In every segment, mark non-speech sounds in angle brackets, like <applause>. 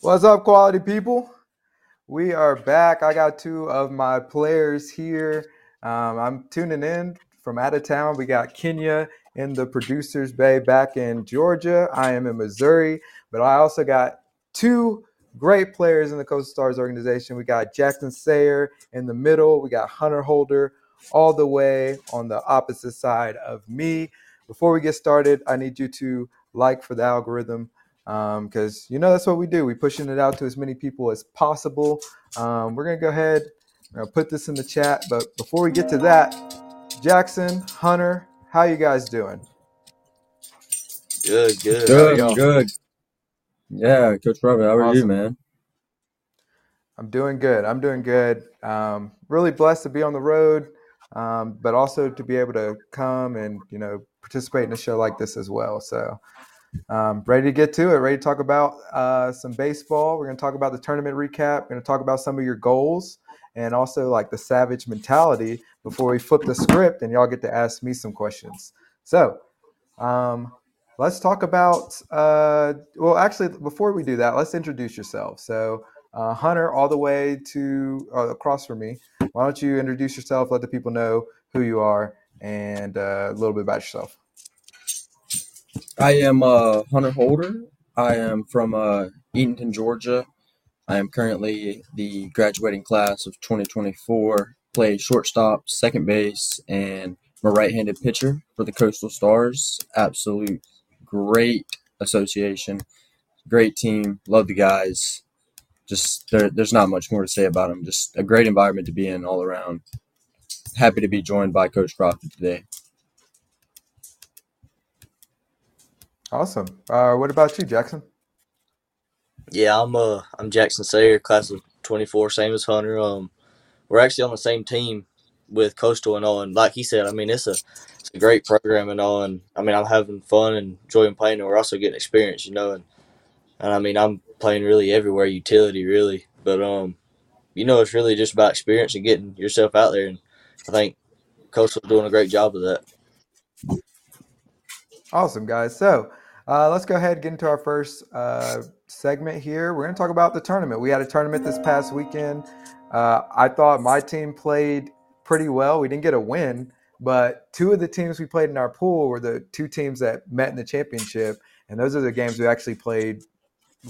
What's up, quality people? We are back. I got two of my players here. Um, I'm tuning in from out of town. We got Kenya in the producers bay back in Georgia. I am in Missouri, but I also got two great players in the Coastal Stars organization. We got Jackson Sayer in the middle. We got Hunter Holder all the way on the opposite side of me. Before we get started, I need you to like for the algorithm because um, you know that's what we do. We're pushing it out to as many people as possible. Um, we're gonna go ahead. and put this in the chat, but before we get to that, Jackson, Hunter, how you guys doing? Good, good. Good, good. Yeah, Coach Robert, how are Awesome. you, man? I'm doing good. I'm doing good. Um, really blessed to be on the road, um, but also to be able to come and you know participate in a show like this as well. So, um, ready to get to it. Ready to talk about uh, some baseball. We're going to talk about the tournament recap. We're going to talk about some of your goals and also like the savage mentality before we flip the script and y'all get to ask me some questions. So, um, let's talk about. Uh, well, actually, before we do that, let's introduce yourself. So, uh, Hunter, all the way to uh, across from me. Why don't you introduce yourself? Let the people know who you are and uh, a little bit about yourself. I am uh, Hunter Holder. I am from uh, Eatonton, Georgia. I am currently the graduating class of 2024. Play shortstop, second base, and I'm a right-handed pitcher for the Coastal Stars. Absolute great association, great team. Love the guys. Just there, there's not much more to say about them. Just a great environment to be in all around. Happy to be joined by Coach Crawford today. Awesome. Uh, what about you, Jackson? Yeah, I'm uh I'm Jackson Sayer, class of 24, same as Hunter. Um, we're actually on the same team with Coastal and all, and like he said, I mean it's a it's a great program and all, and I mean I'm having fun and enjoying playing, and we're also getting experience, you know, and and I mean I'm playing really everywhere, utility really, but um, you know it's really just about experience and getting yourself out there, and I think Coastal's doing a great job of that. Awesome, guys. So uh, let's go ahead and get into our first uh, segment here. We're going to talk about the tournament. We had a tournament this past weekend. Uh, I thought my team played pretty well. We didn't get a win, but two of the teams we played in our pool were the two teams that met in the championship, and those are the games we actually played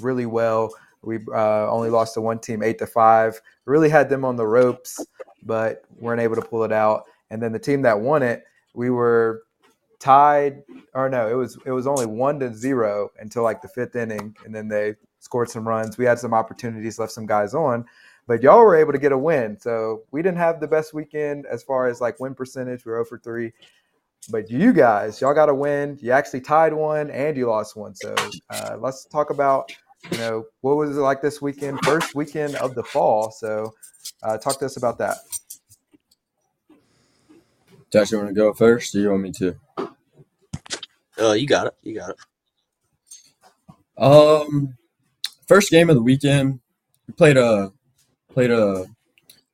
really well. We uh, only lost to one team, eight to five. Really had them on the ropes, but weren't able to pull it out. And then the team that won it, we were tied or no it was it was only one to zero until like the fifth inning and then they scored some runs. We had some opportunities left some guys on but y'all were able to get a win. So we didn't have the best weekend as far as like win percentage. We were 0 for 3 but you guys y'all got a win. You actually tied one and you lost one. So uh, let's talk about you know what was it like this weekend first weekend of the fall so uh, talk to us about that Josh, you want to go first, or you want me to? Uh, you got it, you got it. Um, first game of the weekend, we played a played a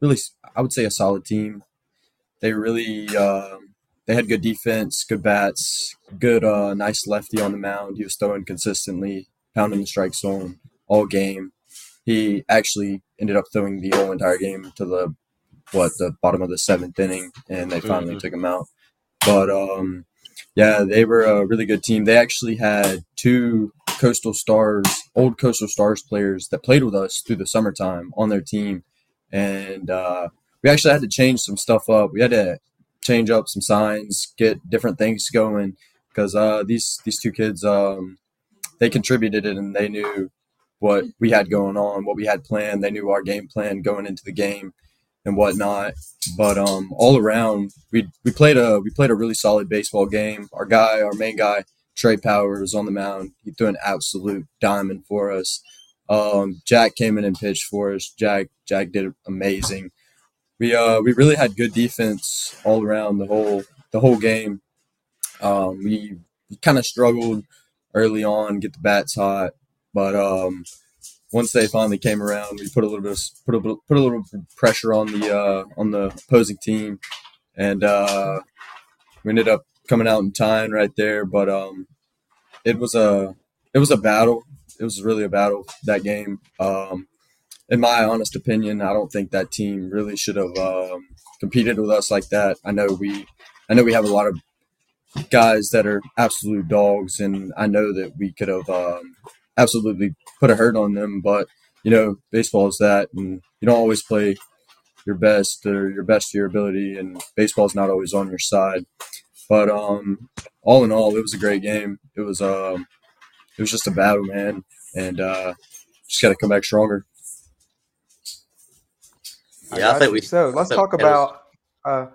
really, I would say, a solid team. They really uh, they had good defense, good bats, good uh, nice lefty on the mound. He was throwing consistently, pounding the strike zone all game. He actually ended up throwing the whole entire game to the what the bottom of the seventh inning, and they finally Mhm. took him out. But um, yeah, they were a really good team. They actually had two Coastal Stars, old Coastal Stars players that played with us through the summertime on their team, and uh, we actually had to change some stuff up. We had to change up some signs, get different things going because uh, these these two kids um, they contributed it and they knew what we had going on, what we had planned. They knew our game plan going into the game and whatnot. But um, all around, we we played a we played a really solid baseball game. Our guy, our main guy, Trey Power, was on the mound. He threw an absolute diamond for us. Um, Jack came in and pitched for us. Jack Jack did amazing. We uh we really had good defense all around the whole the whole game. Um, we, we kind of struggled early on, get the bats hot, but um, once they finally came around, we put a little bit of, put a put a little pressure on the uh, on the opposing team, and uh, we ended up coming out in tying right there. But um, it was a it was a battle. It was really a battle that game. Um, in my honest opinion, I don't think that team really should have um, competed with us like that. I know we, I know we have a lot of guys that are absolute dogs, and I know that we could have um, absolutely put a hurt on them. But you know, baseball is that, and you don't always play your best or your best to your ability, and baseball is not always on your side. But um, all in all, it was a great game. It was um, it was just a battle, man, and uh, just got to come back stronger. Yeah, I, I think we. So let's talk about. Uh,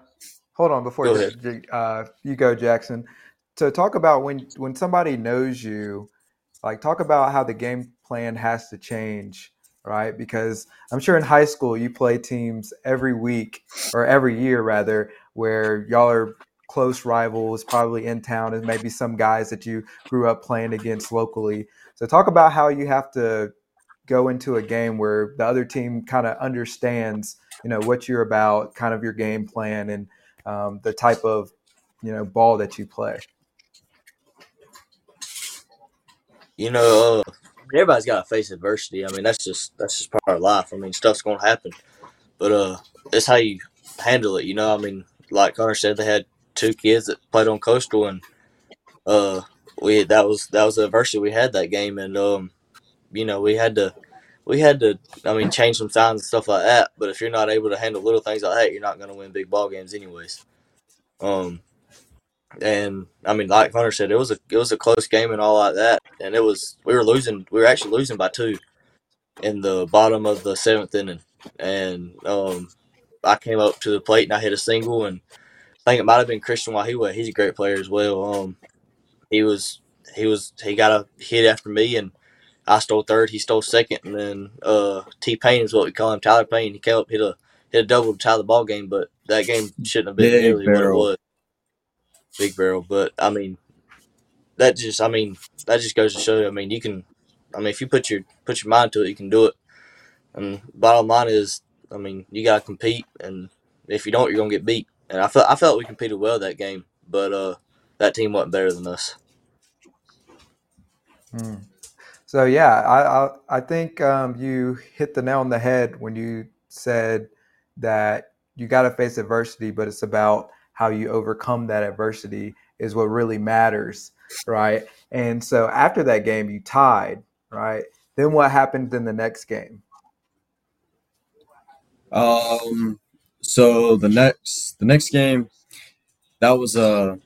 hold on before you, uh, you go, Jackson. So talk about when when somebody knows you, like talk about how the game plan has to change, right? Because I'm sure in high school you play teams every week or every year rather, where y'all are close rivals, probably in town, and maybe some guys that you grew up playing against locally. So talk about how you have to go into a game where the other team kind of understands, you know, what you're about, kind of your game plan, and um, the type of, you know, ball that you play. You know, uh, everybody's got to face adversity. I mean, that's just that's just part of life. I mean, stuff's gonna happen, but uh, it's how you handle it. You know, I mean, like Connor said, they had two kids that played on Coastal, and uh, we that was that was the adversity we had that game, and um, you know, we had to we had to I mean change some signs and stuff like that. But if you're not able to handle little things like that, you're not going to win big ball games anyways. Um, and I mean, like Hunter said, it was a it was a close game and all like that, and it was we were losing we were actually losing by two in the bottom of the seventh inning, and um, I came up to the plate and I hit a single and I think it might have been Christian Wahiwa. He's a great player as well. Um, he was he was he got a hit after me, and I stole third. He stole second, and then uh, T Payne is what we call him, Tyler Payne. He came up hit a hit a double to tie the ball game, but that game shouldn't have been Big nearly barrel. what it was. Big barrel, but I mean, that just I mean that just goes to show. You, I mean, you can. I mean, if you put your put your mind to it, you can do it. And bottom line is, I mean, you gotta compete, and if you don't, you're gonna get beat and I felt I felt we competed well that game, but uh, that team wasn't better than us. Hmm. So yeah, I I, I think um, you hit the nail on the head when you said that you got to face adversity, but it's about how you overcome that adversity is what really matters, right? And so after that game, you tied, right? Then what happened in the next game? Um, so the next the next game, that was uh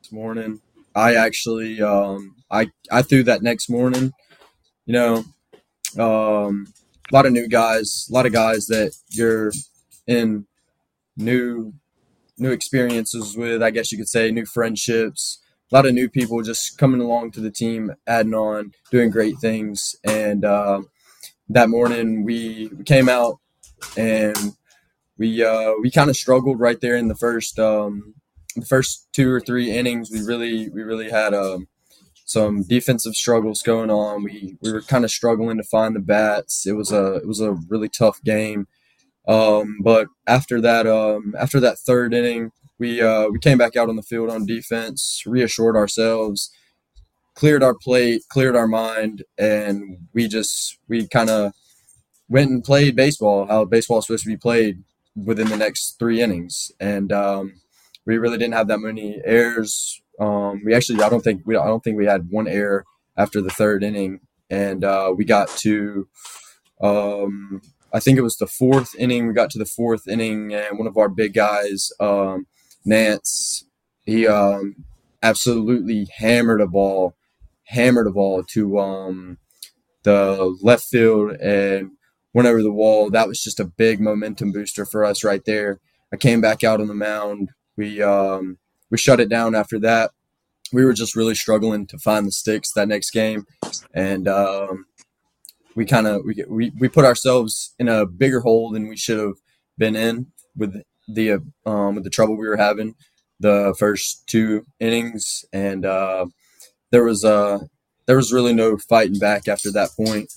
this morning. I actually um I I threw that next morning. You know, um a lot of new guys, a lot of guys that you're in new new experiences with, I guess you could say, new friendships, a lot of new people just coming along to the team, adding on, doing great things, and uh, that morning we, came out and we uh, we kind of struggled right there in the first um, the first two or three innings. We really we really had um, some defensive struggles going on. We we were kind of struggling to find the bats. It was a it was a really tough game. Um, but after that um, after that third inning, we uh, we came back out on the field on defense, reassured ourselves cleared our plate, cleared our mind, and we just we kind of went and played baseball how baseball is supposed to be played within the next three innings, and um, we really didn't have that many errors. Um, we actually I don't think we I don't think we had one error after the third inning, and uh, we got to. Um, I think it was the fourth inning. We got to the fourth inning, and one of our big guys, um, Nance, he um, absolutely hammered a ball hammered a ball to um, the left field and went over the wall. That was just a big momentum booster for us right there. I came back out on the mound. We um, we shut it down after that. We were just really struggling to find the sticks that next game, and um, we kind of we, we we put ourselves in a bigger hole than we should have been in with the um, with the trouble we were having the first two innings, and uh, there was uh there was really no fighting back after that point.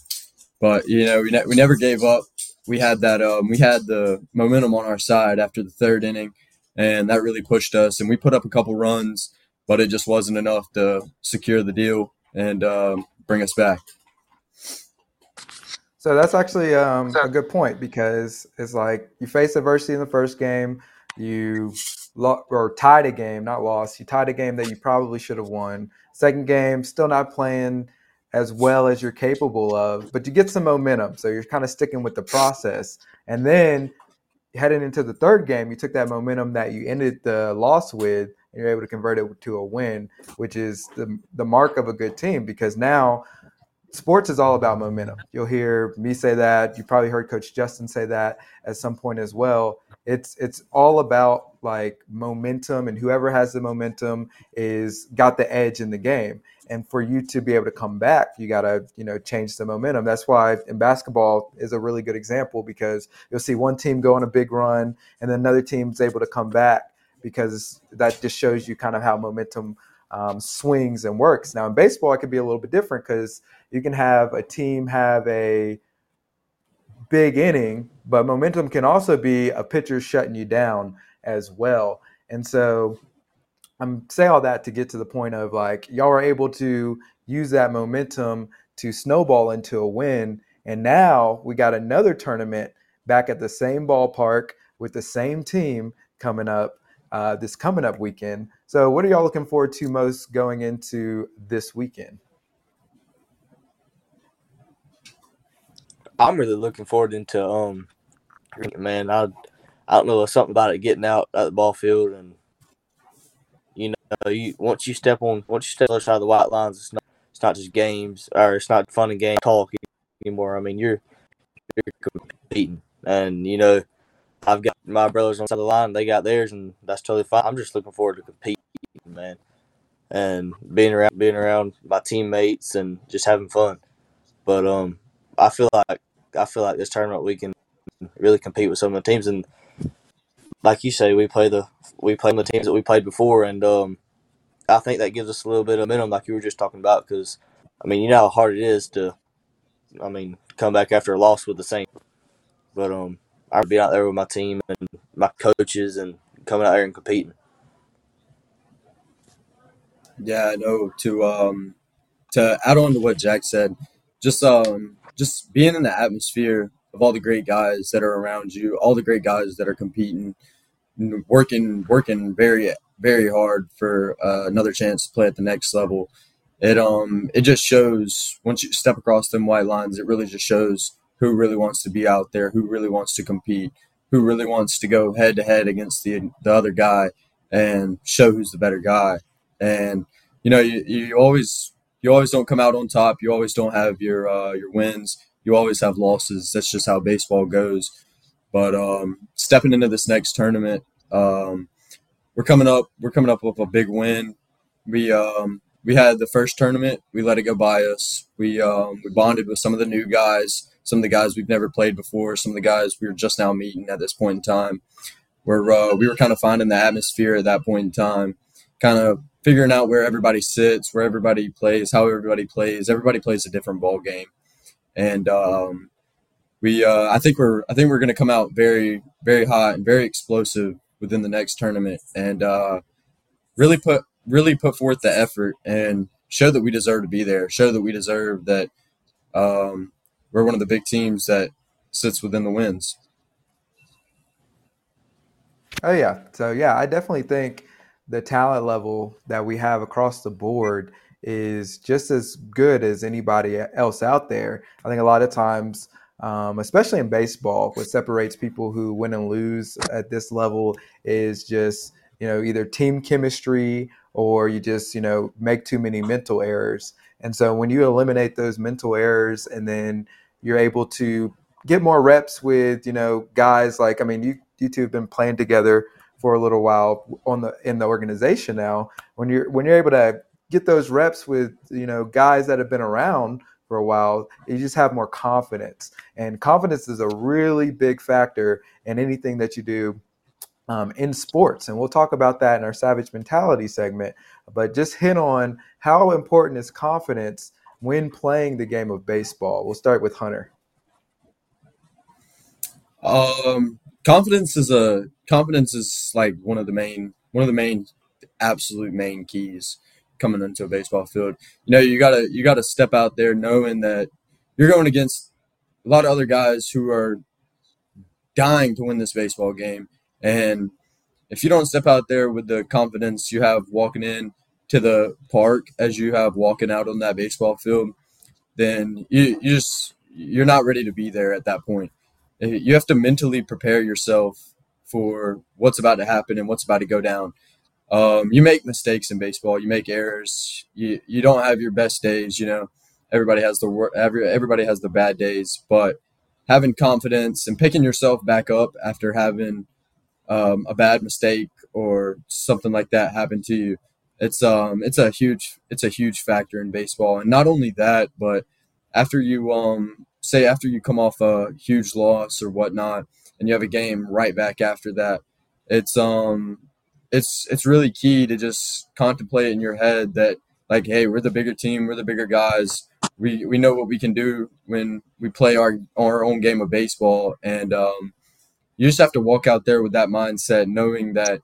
But you know, we, ne- we never gave up. We had that um, we had the momentum on our side after the third inning, and that really pushed us. And we put up a couple runs, but it just wasn't enough to secure the deal and um, bring us back. So that's actually um, a good point because it's like you face adversity in the first game, you lo- or tied a game, not lost. You tied a game that you probably should have won. Second game, still not playing as well as you're capable of, but you get some momentum. So you're kind of sticking with the process. And then heading into the third game, you took that momentum that you ended the loss with, and you're able to convert it to a win, which is the the mark of a good team because now sports is all about momentum. You'll hear me say that. You probably heard Coach Justin say that at some point as well. It's it's all about like momentum, and whoever has the momentum is got the edge in the game. And for you to be able to come back, you got to you know change the momentum. That's why in basketball is a really good example because you'll see one team go on a big run, and then another team's able to come back because that just shows you kind of how momentum um, swings and works. Now in baseball, it could be a little bit different because you can have a team have a big inning, but momentum can also be a pitcher shutting you down as well. And so I'm saying all that to get to the point of like y'all are able to use that momentum to snowball into a win. And now we got another tournament back at the same ballpark with the same team coming up uh, this coming up weekend. So, what are y'all looking forward to most going into this weekend? I'm really looking forward into um man, I I don't know something about it getting out at the ball field and you know you once you step on once you step on the side of the white lines it's not it's not just games or it's not fun and game talk anymore. I mean you're you're competing and you know I've got my brothers on the, the line, they got theirs and that's totally fine. I'm just looking forward to competing, man. And being around being around my teammates and just having fun. But um I feel like I feel like this tournament we can really compete with some of the teams, and like you say, we play the we play the teams that we played before, and um, I think that gives us a little bit of momentum, like you were just talking about, because I mean, you know how hard it is to, I mean, come back after a loss with the same, but um, I'd be out there with my team and my coaches and coming out there and competing. Yeah, I know. To um, to add on to what Jack said, just um, just being in the atmosphere of all the great guys that are around you, all the great guys that are competing, working working very very hard for uh, another chance to play at the next level. It um it just shows once you step across them white lines, it really just shows who really wants to be out there, who really wants to compete, who really wants to go head to head against the the other guy and show who's the better guy. And you know, you, you always you always don't come out on top. You always don't have your uh, your wins. You always have losses. That's just how baseball goes. But um, stepping into this next tournament, um, we're coming up. We're coming up with a big win. We um, we had the first tournament. We let it go by us. We um, we bonded with some of the new guys, some of the guys we've never played before, some of the guys we were just now meeting at this point in time. Where uh, we were kind of finding the atmosphere at that point in time, kind of figuring out where everybody sits, where everybody plays, how everybody plays. Everybody plays a different ball game, and um, we uh, I think we're I think we're going to come out very very hot and very explosive within the next tournament, and uh, really put really put forth the effort and show that we deserve to be there. Show that we deserve that um, we're one of the big teams that sits within the wins. Oh yeah, so yeah, I definitely think the talent level that we have across the board is just as good as anybody else out there. I think a lot of times, um, especially in baseball, what separates people who win and lose at this level is just you know either team chemistry or you just you know make too many mental errors. And so when you eliminate those mental errors and then you're able to get more reps with you know guys like I mean you you two have been playing together for a little while on the in the organization now when you're when you're able to get those reps with you know guys that have been around for a while you just have more confidence. And confidence is a really big factor in anything that you do um, in sports. And we'll talk about that in our savage mentality segment. But just hit on how important is confidence when playing the game of baseball. We'll start with hunter. Um, confidence is a confidence is like one of the main one of the main absolute main keys coming into a baseball field. You know, you gotta you gotta step out there knowing that you're going against a lot of other guys who are dying to win this baseball game. And if you don't step out there with the confidence you have walking in to the park as you have walking out on that baseball field, then you, you just you're not ready to be there at that point. You have to mentally prepare yourself for what's about to happen and what's about to go down. Um, you make mistakes in baseball. You make errors. You you don't have your best days. You know, everybody has the every everybody has the bad days. But having confidence and picking yourself back up after having um, a bad mistake or something like that happen to you, it's um it's a huge it's a huge factor in baseball. And not only that, but after you um say after you come off a huge loss or whatnot, and you have a game right back after that, it's um it's it's really key to just contemplate in your head that like hey we're the bigger team we're the bigger guys. We we know what we can do when we play our our own game of baseball. And um, you just have to walk out there with that mindset knowing that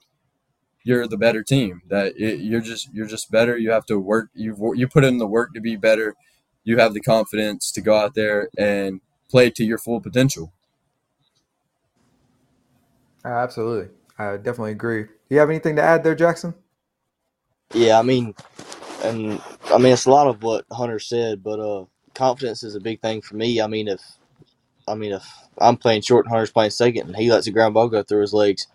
you're the better team that it, you're just you're just better. You have to work you've you put in the work to be better. You have the confidence to go out there and play to your full potential absolutely I definitely agree. Do you have anything to add there, Jackson? Yeah, I mean, and I mean it's a lot of what Hunter said, but uh, confidence is a big thing for me. I mean, if I mean if I'm playing short and Hunter's playing second, and he lets the ground ball go through his legs,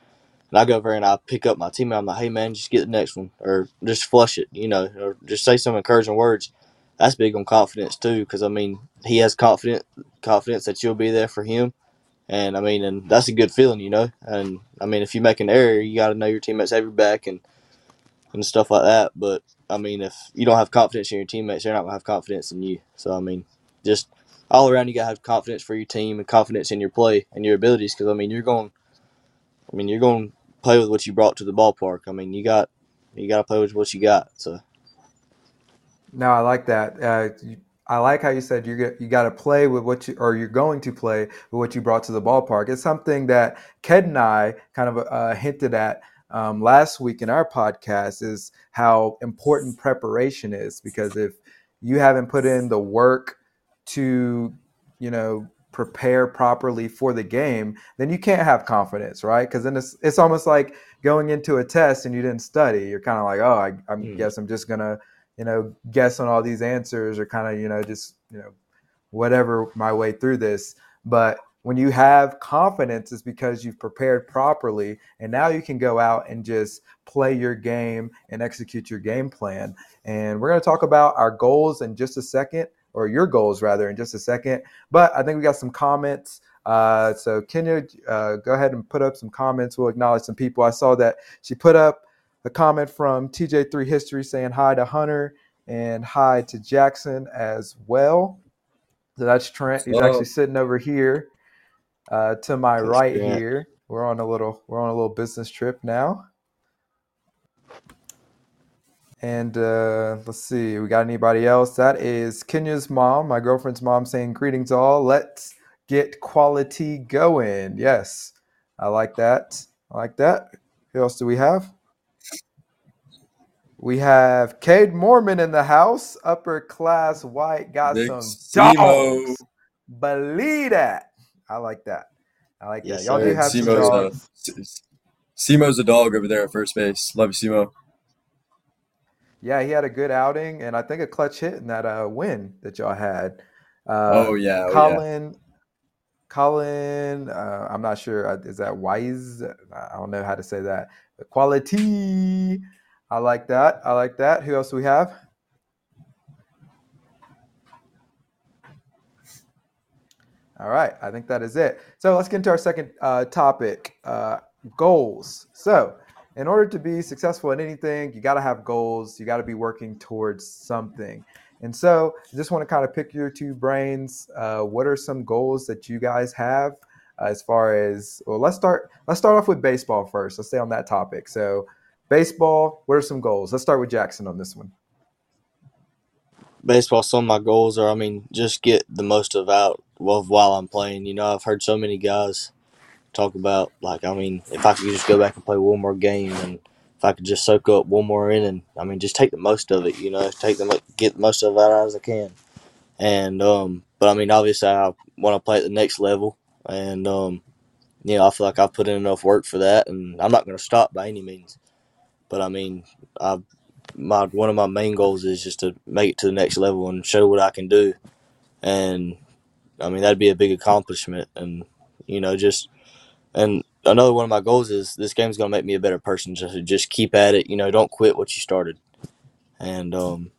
and I go over and I pick up my teammate, I'm like, hey man, just get the next one, or just flush it, you know, or just say some encouraging words. That's big on confidence too, because I mean he has confidence confidence that you'll be there for him and I mean, and that's a good feeling, you know. And I mean, if you make an error, you got to know your teammates have your back and and stuff like that. But I mean, if you don't have confidence in your teammates, they're not gonna have confidence in you. So I mean, just all around, you gotta have confidence for your team and confidence in your play and your abilities. Because I mean, you're going, I mean, you're going to play with what you brought to the ballpark. I mean, you got you got to play with what you got. So. No, I like that. Uh, I like how you said you you got to play with what you or you're going to play with what you brought to the ballpark. It's something that Ked and I kind of uh, hinted at um, last week in our podcast is how important preparation is because if you haven't put in the work to you know prepare properly for the game, then you can't have confidence, right? Because then it's it's almost like going into a test and you didn't study. You're kind of like, oh, I, I mm. guess I'm just gonna you know, guess on all these answers or kind of, you know, just, you know, whatever my way through this. But when you have confidence, it's because you've prepared properly. And now you can go out and just play your game and execute your game plan. And we're going to talk about our goals in just a second, or your goals rather, in just a second. But I think we got some comments. Uh, so Kenya, uh, go ahead and put up some comments. We'll acknowledge some people. I saw that she put up a comment from TJ3 History saying hi to Hunter and hi to Jackson as well. So that's Trent. He's actually sitting over here uh, to my that's right here. We're on a little we're on a little business trip now. And uh, let's see, we got anybody else? That is Kenya's mom, my girlfriend's mom, saying greetings all. Let's get quality going. Yes, I like that. I like that. Who else do we have? We have Cade Mormon in the house, upper class white, got Big some dogs. Believe that. I like that. I like yes, that. Y'all sir. do have Simo's some dogs. A, Simo's a dog over there at first base. Love you, Simo. Yeah, he had a good outing and I think a clutch hit in that uh, win that y'all had. Uh, oh yeah, Colin. Oh, yeah. Colin, uh, I'm not sure. Uh, is that Wise? I don't know how to say that. Quality I like that. I like that. Who else do we have? All right, I think that is it. So let's get into our second uh, topic uh, goals. So, in order to be successful in anything, you got to have goals. You got to be working towards something. And so, I just want to kind of pick your two brains. Uh, what are some goals that you guys have uh, as far as? Well, let's start. Let's start off with baseball first. Let's stay on that topic. So, Baseball, what are some goals? Let's start with Jackson on this one. Baseball, some of my goals are, I mean, just get the most of out of while I'm playing. You know, I've heard so many guys talk about like I mean, if I could just go back and play one more game, and if I could just soak up one more inning, I mean, just take the most of it. You know, take the get the most of it out as I can. And um, but I mean, obviously, I want to play at the next level, and um, you know, I feel like I've put in enough work for that, and I'm not going to stop by any means. But I mean, I my one of my main goals is just to make it to the next level and show what I can do, and I mean that'd be a big accomplishment, and you know, just and another one of my goals is this game's going to make me a better person. Just just keep at it, you know, don't quit what you started, and um,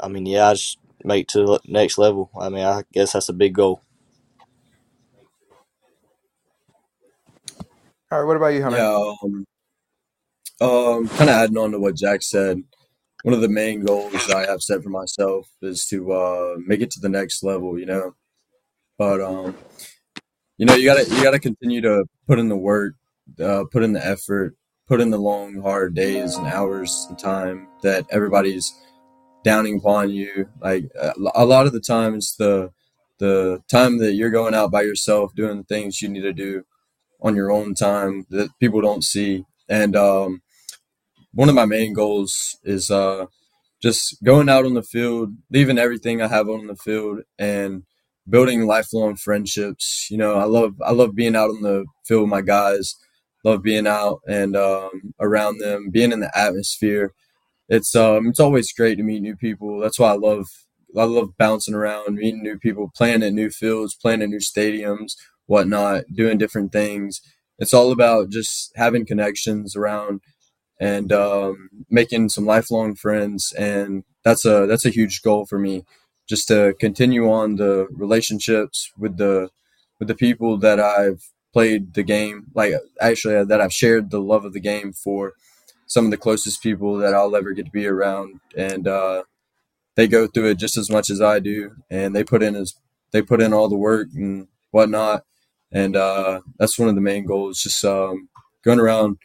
I mean, yeah, I just make it to the next level. I mean, I guess that's a big goal. All right, what about you, Hunter? Yeah, um, um, kind of adding on to what Jack said, one of the main goals I have set for myself is to uh, make it to the next level. You know, but um, you know, you gotta you gotta continue to put in the work, uh, put in the effort, put in the long, hard days and hours and time that everybody's downing upon you. Like a lot of the times, the the time that you're going out by yourself doing the things you need to do on your own time that people don't see. And um, one of my main goals is uh, just going out on the field, leaving everything I have on the field, and building lifelong friendships. You know, I love I love being out on the field with my guys. Love being out and um, around them, being in the atmosphere. It's um it's always great to meet new people. That's why I love I love bouncing around, meeting new people, playing at new fields, playing at new stadiums, whatnot, doing different things. It's all about just having connections around and um, making some lifelong friends, and that's a that's a huge goal for me just to continue on the relationships with the with the people that I've played the game like actually that I've shared the love of the game for some of the closest people that I'll ever get to be around and uh, they go through it just as much as I do and they put in as they put in all the work and whatnot and uh, that's one of the main goals just um, going around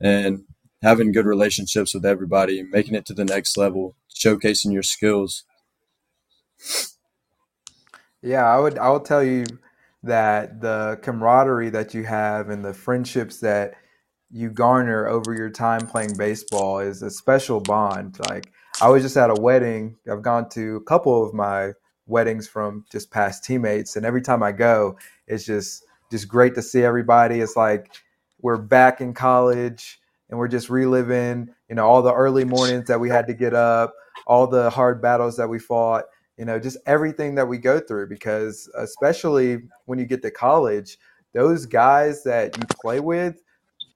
and having good relationships with everybody making it to the next level showcasing your skills Yeah, I would I will tell you that the camaraderie that you have and the friendships that you garner over your time playing baseball is a special bond. Like I was just at a wedding. I've gone to a couple of my weddings from just past teammates and every time I go, it's just just great to see everybody. It's like we're back in college and we're just reliving, you know, all the early mornings that we had to get up, all the hard battles that we fought you know, just everything that we go through because especially when you get to college, those guys that you play with,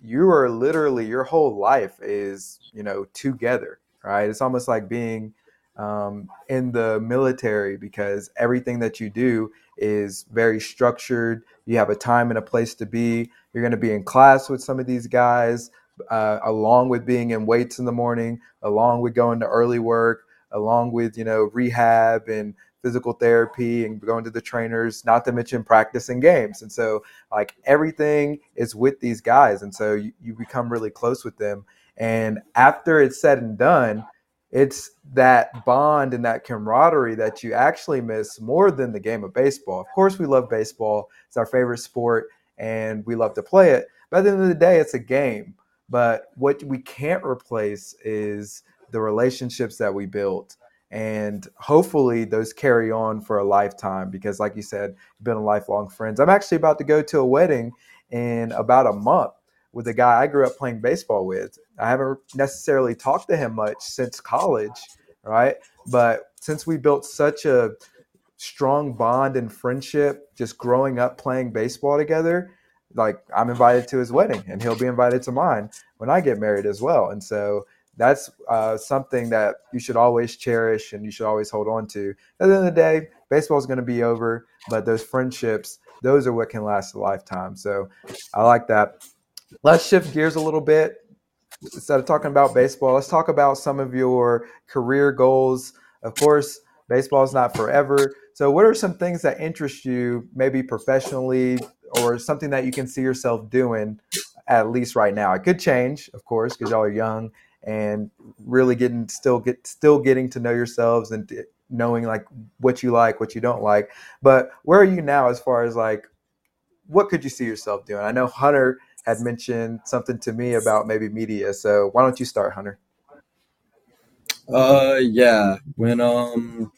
you are literally your whole life is, you know, together, right? It's almost like being um, in the military because everything that you do is very structured. You have a time and a place to be. You're going to be in class with some of these guys, uh, along with being in weights in the morning, along with going to early work, along with you know rehab and physical therapy and going to the trainers not to mention practicing games. And so like everything is with these guys and so you, you become really close with them. And after it's said and done it's that bond and that camaraderie that you actually miss more than the game of baseball. Of course we love baseball. It's our favorite sport and we love to play it. But at the end of the day it's a game but what we can't replace is the relationships that we built and hopefully those carry on for a lifetime because like you said you've been a lifelong friends i'm actually about to go to a wedding in about a month with a guy i grew up playing baseball with. I haven't necessarily talked to him much since college right? But since we built such a strong bond and friendship just growing up playing baseball together like i'm invited to his wedding and he'll be invited to mine when i get married as well and so that's uh, something that you should always cherish and you should always hold on to. At the end of the day, baseball is going to be over, but those friendships, those are what can last a lifetime. So I like that. Let's shift gears a little bit. Instead of talking about baseball, let's talk about some of your career goals. Of course, baseball is not forever. So, what are some things that interest you, maybe professionally, or something that you can see yourself doing at least right now? It could change, of course, because y'all are young and really getting still get still getting to know yourselves and knowing like what you like, what you don't like. But where are you now as far as like what could you see yourself doing? I know Hunter had mentioned something to me about maybe media. So why don't you start, Hunter? Uh, yeah. When um,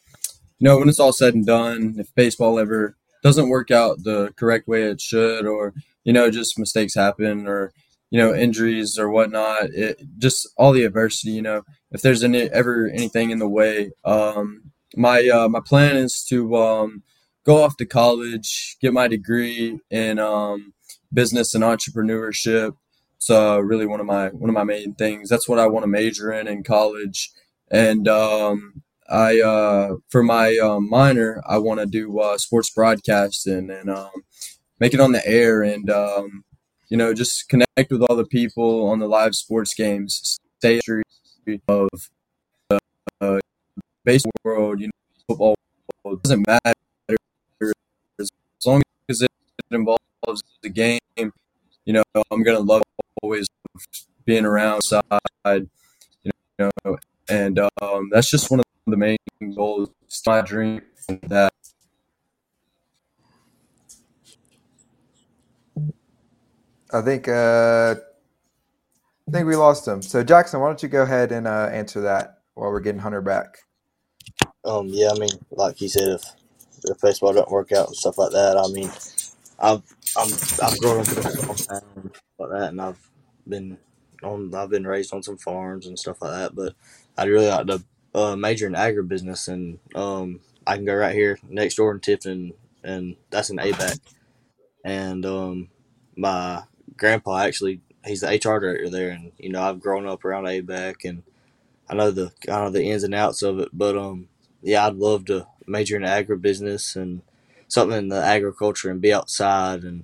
you know, when it's all said and done, if baseball ever doesn't work out the correct way it should, or you know, just mistakes happen, or you know, injuries or whatnot, it just all the adversity. You know, if there's any ever anything in the way, um, my uh, my plan is to um, go off to college, get my degree in um, business and entrepreneurship. It's uh, really one of my one of my main things. That's what I want to major in in college. And um, I uh, for my uh, minor, I want to do uh, sports broadcasting and um, make it on the air and um, you know just connect with all the people on the live sports games. Stay of the uh, baseball world, you know, football it doesn't matter as long as it involves the game. You know, I'm gonna love always being around side. You know, and um, that's just one of the main goals. It's my dream that. I think uh, I think we lost him. So Jackson, why don't you go ahead and uh, answer that while we're getting Hunter back? Um, yeah, I mean, like he said, if if baseball doesn't work out and stuff like that, I mean, I've I'm I've grown up in a small town like that, and I've been on I've been raised on some farms and stuff like that. But I'd really like to uh, major in agribusiness, and um, I can go right here next door in Tifton, and that's an ABAC. And um, my grandpa actually he's the HR director there, and you know I've grown up around ABAC, and I know the I know the ins and outs of it. But um, yeah, I'd love to major in agribusiness and something in the agriculture and be outside and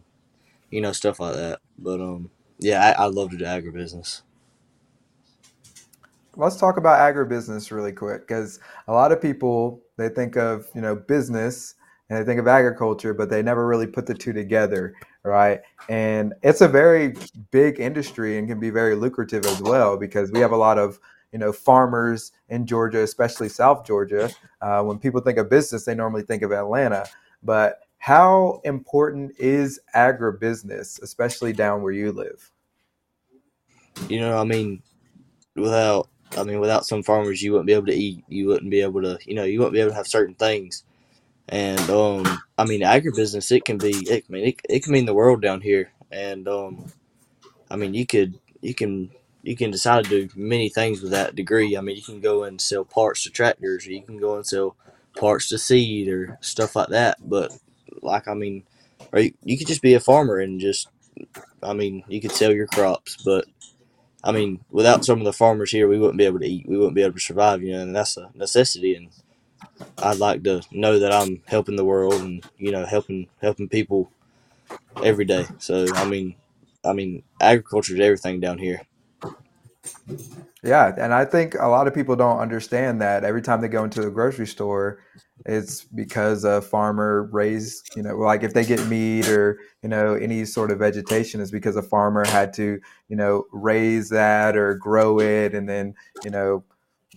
you know stuff like that. But um, yeah, I, I love to do agribusiness. Let's talk about agribusiness really quick because a lot of people they think of you know business and they think of agriculture, but they never really put the two together, right? And it's a very big industry and can be very lucrative as well because we have a lot of you know farmers in Georgia, especially South Georgia. Uh, when people think of business, they normally think of Atlanta, but how important is agribusiness, especially down where you live? You know, I mean, without I mean, without some farmers, you wouldn't be able to eat. You wouldn't be able to, you know, you wouldn't be able to have certain things. And um, I mean, agribusiness it can be. It, I mean, it, it can mean the world down here. And um, I mean, you could you can you can decide to do many things with that degree. I mean, you can go and sell parts to tractors, or you can go and sell parts to seed or stuff like that. But like, I mean, or you, you could just be a farmer and just, I mean, you could sell your crops, but I mean, without some of the farmers here, we wouldn't be able to eat. We wouldn't be able to survive, you know, and that's a necessity. And I'd like to know that I'm helping the world and you know helping helping people every day. So I mean, I mean, agriculture is everything down here. Yeah, and I think a lot of people don't understand that every time they go into the grocery store, it's because a farmer raised, you know, like if they get meat or, you know, any sort of vegetation is because a farmer had to, you know, raise that or grow it and then, you know,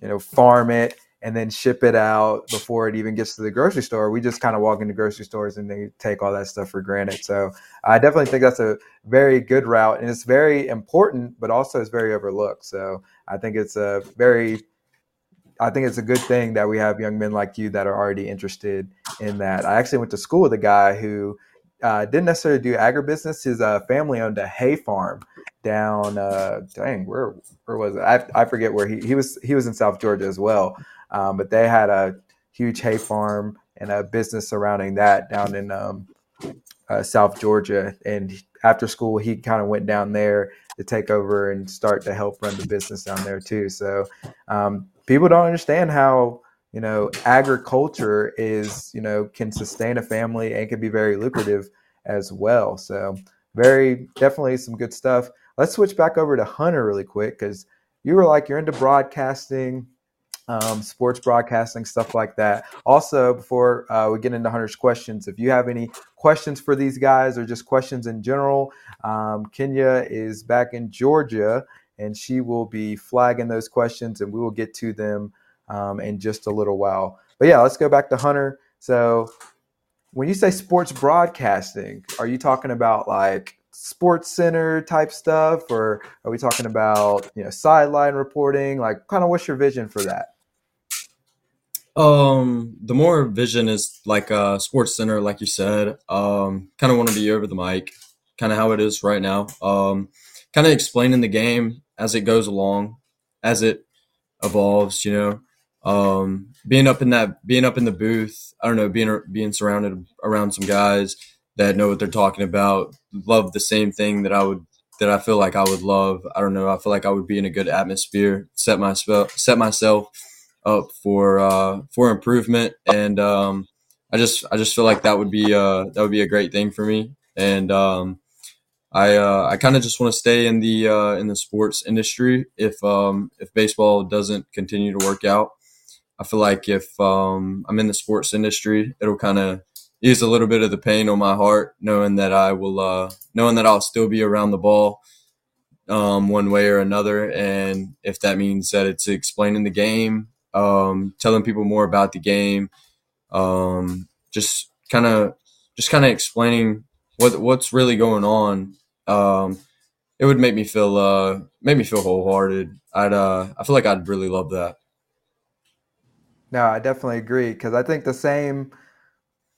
you know, farm it and then ship it out before it even gets to the grocery store. We just kind of walk into grocery stores and they take all that stuff for granted. So I definitely think that's a very good route and it's very important, but also it's very overlooked. So I think it's a very I think it's a good thing that we have young men like you that are already interested in that. I actually went to school with a guy who uh, didn't necessarily do agribusiness. His uh, family owned a hay farm down. Uh, dang, where where was it? I, I forget where he he was. He was in South Georgia as well. Um, but they had a huge hay farm and a business surrounding that down in um, uh, South Georgia. And after school, he kind of went down there to take over and start to help run the business down there too. So um, people don't understand how you know agriculture is you know can sustain a family and can be very lucrative as well. So very definitely some good stuff. Let's switch back over to Hunter really quick because you were like you're into broadcasting um, sports broadcasting, stuff like that. Also, before uh, we get into Hunter's questions, if you have any questions for these guys or just questions in general, um, Kenya is back in Georgia and she will be flagging those questions and we will get to them um, in just a little while. But yeah, let's go back to Hunter. So, when you say sports broadcasting, are you talking about like SportsCenter type stuff or are we talking about you know sideline reporting like kind of what's your vision for that Um, the more vision is like uh SportsCenter, like you said. Um, kind of want to be over the mic, kind of how it is right now. Um, kind of explaining the game as it goes along, as it evolves. You know, um, being up in that, being up in the booth. I don't know, being being surrounded around some guys that know what they're talking about, love the same thing that I would that I feel like I would love. I don't know. I feel like I would be in a good atmosphere, set myself set myself up for uh, for improvement, and um, I just I just feel like that would be uh, that would be a great thing for me, and um, I uh, I kind of just want to stay in the uh, in the sports industry if um, if baseball doesn't continue to work out. I feel like if um, I'm in the sports industry, it'll kind of ease a little bit of the pain on my heart, knowing that I will uh, knowing that I'll still be around the ball um, one way or another, and if that means that it's explaining the game um, telling people more about the game, um, just kind of just kind of explaining what what's really going on. Um, it would make me feel uh, make me feel wholehearted. I'd uh, I feel like I'd really love that. No, I definitely agree because I think the same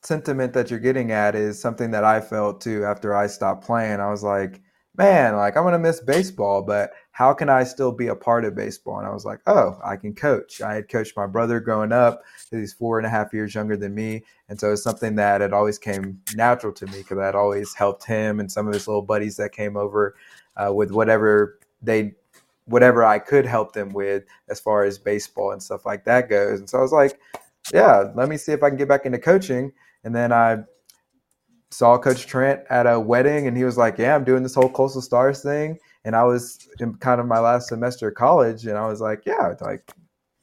sentiment that you're getting at is something that I felt too after I stopped playing. I was like, man, like I'm gonna miss baseball, but how can I still be a part of baseball? And I was like, oh, I can coach. I had coached my brother growing up. He's four and a half years younger than me, and so it's something that had always came natural to me because I'd always helped him and some of his little buddies that came over uh, with whatever they whatever I could help them with as far as baseball and stuff like that goes. And so I was like, yeah, let me see if I can get back into coaching. And then I saw Coach Trent at a wedding, and he was like, "Yeah, I'm doing this whole Coastal Stars thing." And I was in kind of my last semester of college, and I was like, "Yeah, like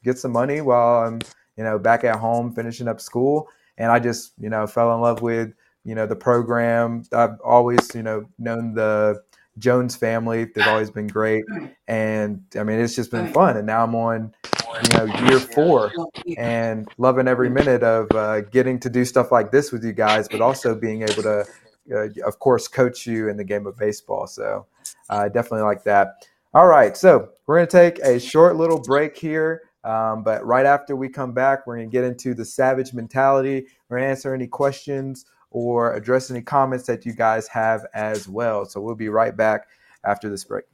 get some money while I'm, you know, back at home finishing up school." And I just, you know, fell in love with, you know, the program. I've always, you know, known the Jones family. They've always been great, and I mean, it's just been fun. And now I'm on you know year four and loving every minute of uh, getting to do stuff like this with you guys but also being able to uh, of course coach you in the game of baseball. So i uh, definitely like that. All right. So we're going to take a short little break here um, but right after we come back we're going to get into the savage mentality. We're going to answer any questions or address any comments that you guys have as well. So we'll be right back after this break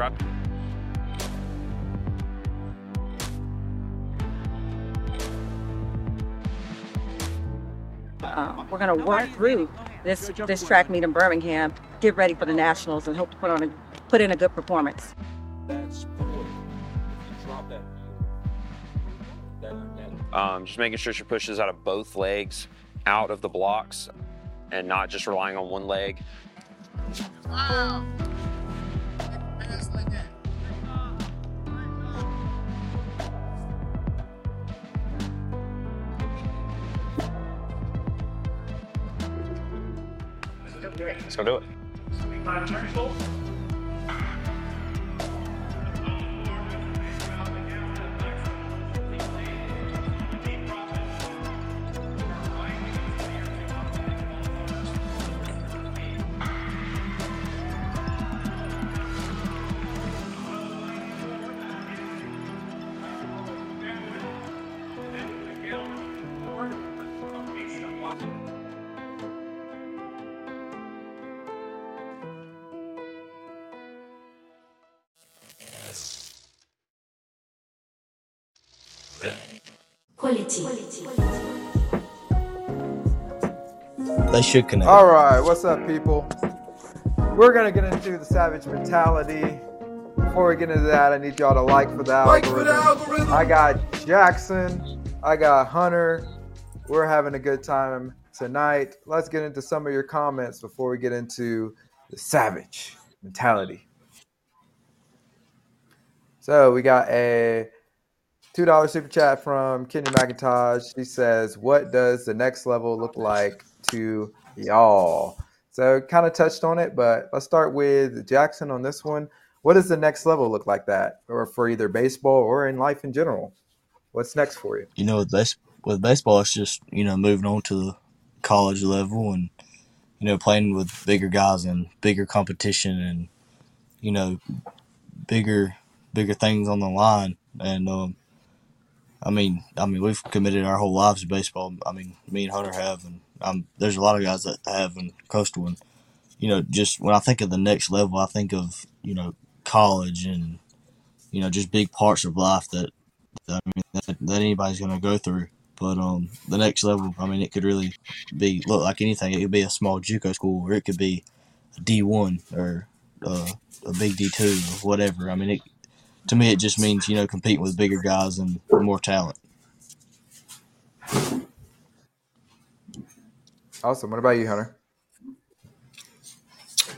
drop. Uh, we're going to work through this this track meet in Birmingham, get ready for the nationals, and hope to put on a put in a good performance. Um, just making sure she pushes out of both legs, out of the blocks, and not just relying on one leg. Wow. Let's go do it. Quality. They should connect. All right, what's up, people? We're gonna get into the savage mentality. Before we get into that, I need y'all to like for the algorithm. For the algorithm. I got Jackson. I got Hunter. We're having a good time tonight. Let's get into some of your comments before we get into the savage mentality. So we got a two dollar super chat from Kenya McIntosh. He says, "What does the next level look like to y'all?" So kind of touched on it, but let's start with Jackson on this one. What does the next level look like that, or for either baseball or in life in general? What's next for you? You know, with base, with baseball, it's just you know moving on to the college level and you know playing with bigger guys and bigger competition and you know bigger bigger things on the line. And um, I mean, I mean, we've committed our whole lives to baseball. I mean, me and Hunter have, and um, there's a lot of guys that have in Coastal. And you know, just when I think of the next level, I think of you know college and you know just big parts of life that I mean that, that anybody's going to go through. But um, the next level, I mean, it could really be look like anything. It could be a small JUCO school, or it could be a D one or uh, a big D two or whatever. I mean, it to me it just means you know competing with bigger guys and more talent. Awesome. What about you, Hunter?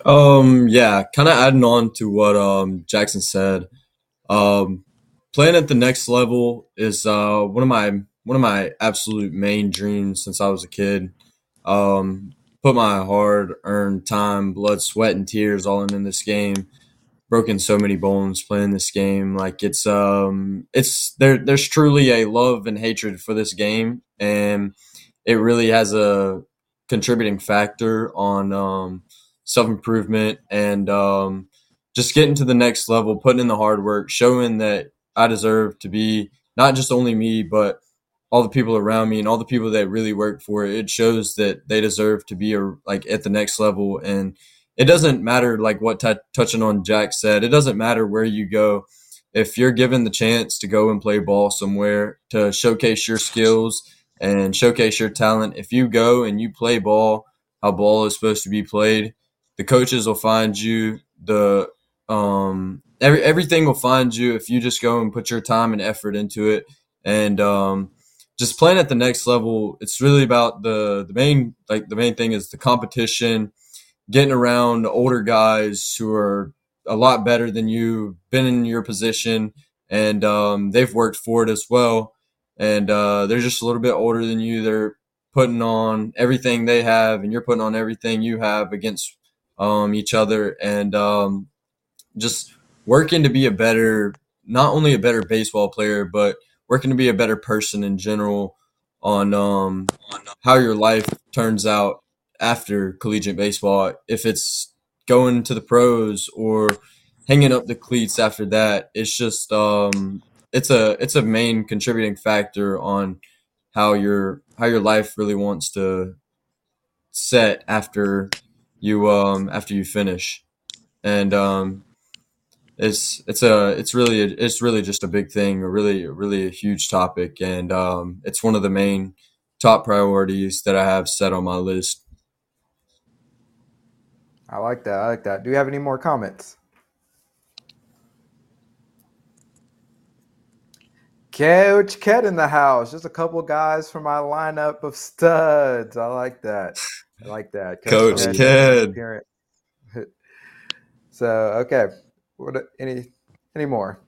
Um, yeah, kind of adding on to what um Jackson said. Um, playing at the next level is uh one of my one of my absolute main dreams since I was a kid. Um, put my hard earned time, blood, sweat, and tears all in, in this game. Broken so many bones playing this game. Like it's um it's there there's truly a love and hatred for this game and it really has a contributing factor on um self improvement and um just getting to the next level, putting in the hard work, showing that I deserve to be not just only me, but all the people around me and all the people that really work for it. It shows that they deserve to be a, like at the next level. And it doesn't matter like what t- touching on Jack said. It doesn't matter where you go. If you're given the chance to go and play ball somewhere to showcase your skills and showcase your talent, if you go and you play ball how ball is supposed to be played, the coaches will find you. The um, every, everything will find you if you just go and put your time and effort into it. And um, just playing at the next level, it's really about the the main like the main thing is the competition, getting around older guys who are a lot better than you, been in your position, and um, they've worked for it as well. And uh, they're just a little bit older than you. They're putting on everything they have, and you're putting on everything you have against um, each other, and um, just working to be a better, not only a better baseball player, but working to be a better person in general on um, how your life turns out after collegiate baseball. If it's going to the pros or hanging up the cleats after that, it's just um, it's a it's a main contributing factor on how your how your life really wants to set after you um after you finish and um it's it's a it's really it's really just a big thing a really really a huge topic and um it's one of the main top priorities that i have set on my list I like that. I like that. Do you have any more comments? Coach Ket in the house. Just a couple guys from my lineup of studs. I like that. I like that. Coach Ket, Ket. Uh, appearance. <laughs> so okay. What any any more?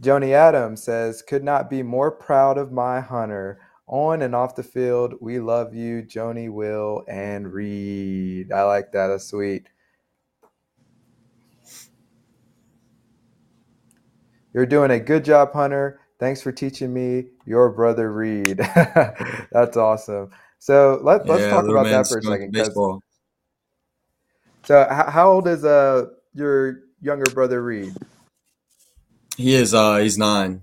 Joni Adams says, could not be more proud of my hunter. On and off the field, we love you, Joni, Will, and Reed. I like that. That's sweet. You're doing a good job, Hunter. Thanks for teaching me your brother Reed. <laughs> That's awesome. So let, let's yeah talk about that for a second. so how, how old is uh your younger brother Reed? he is uh he's nine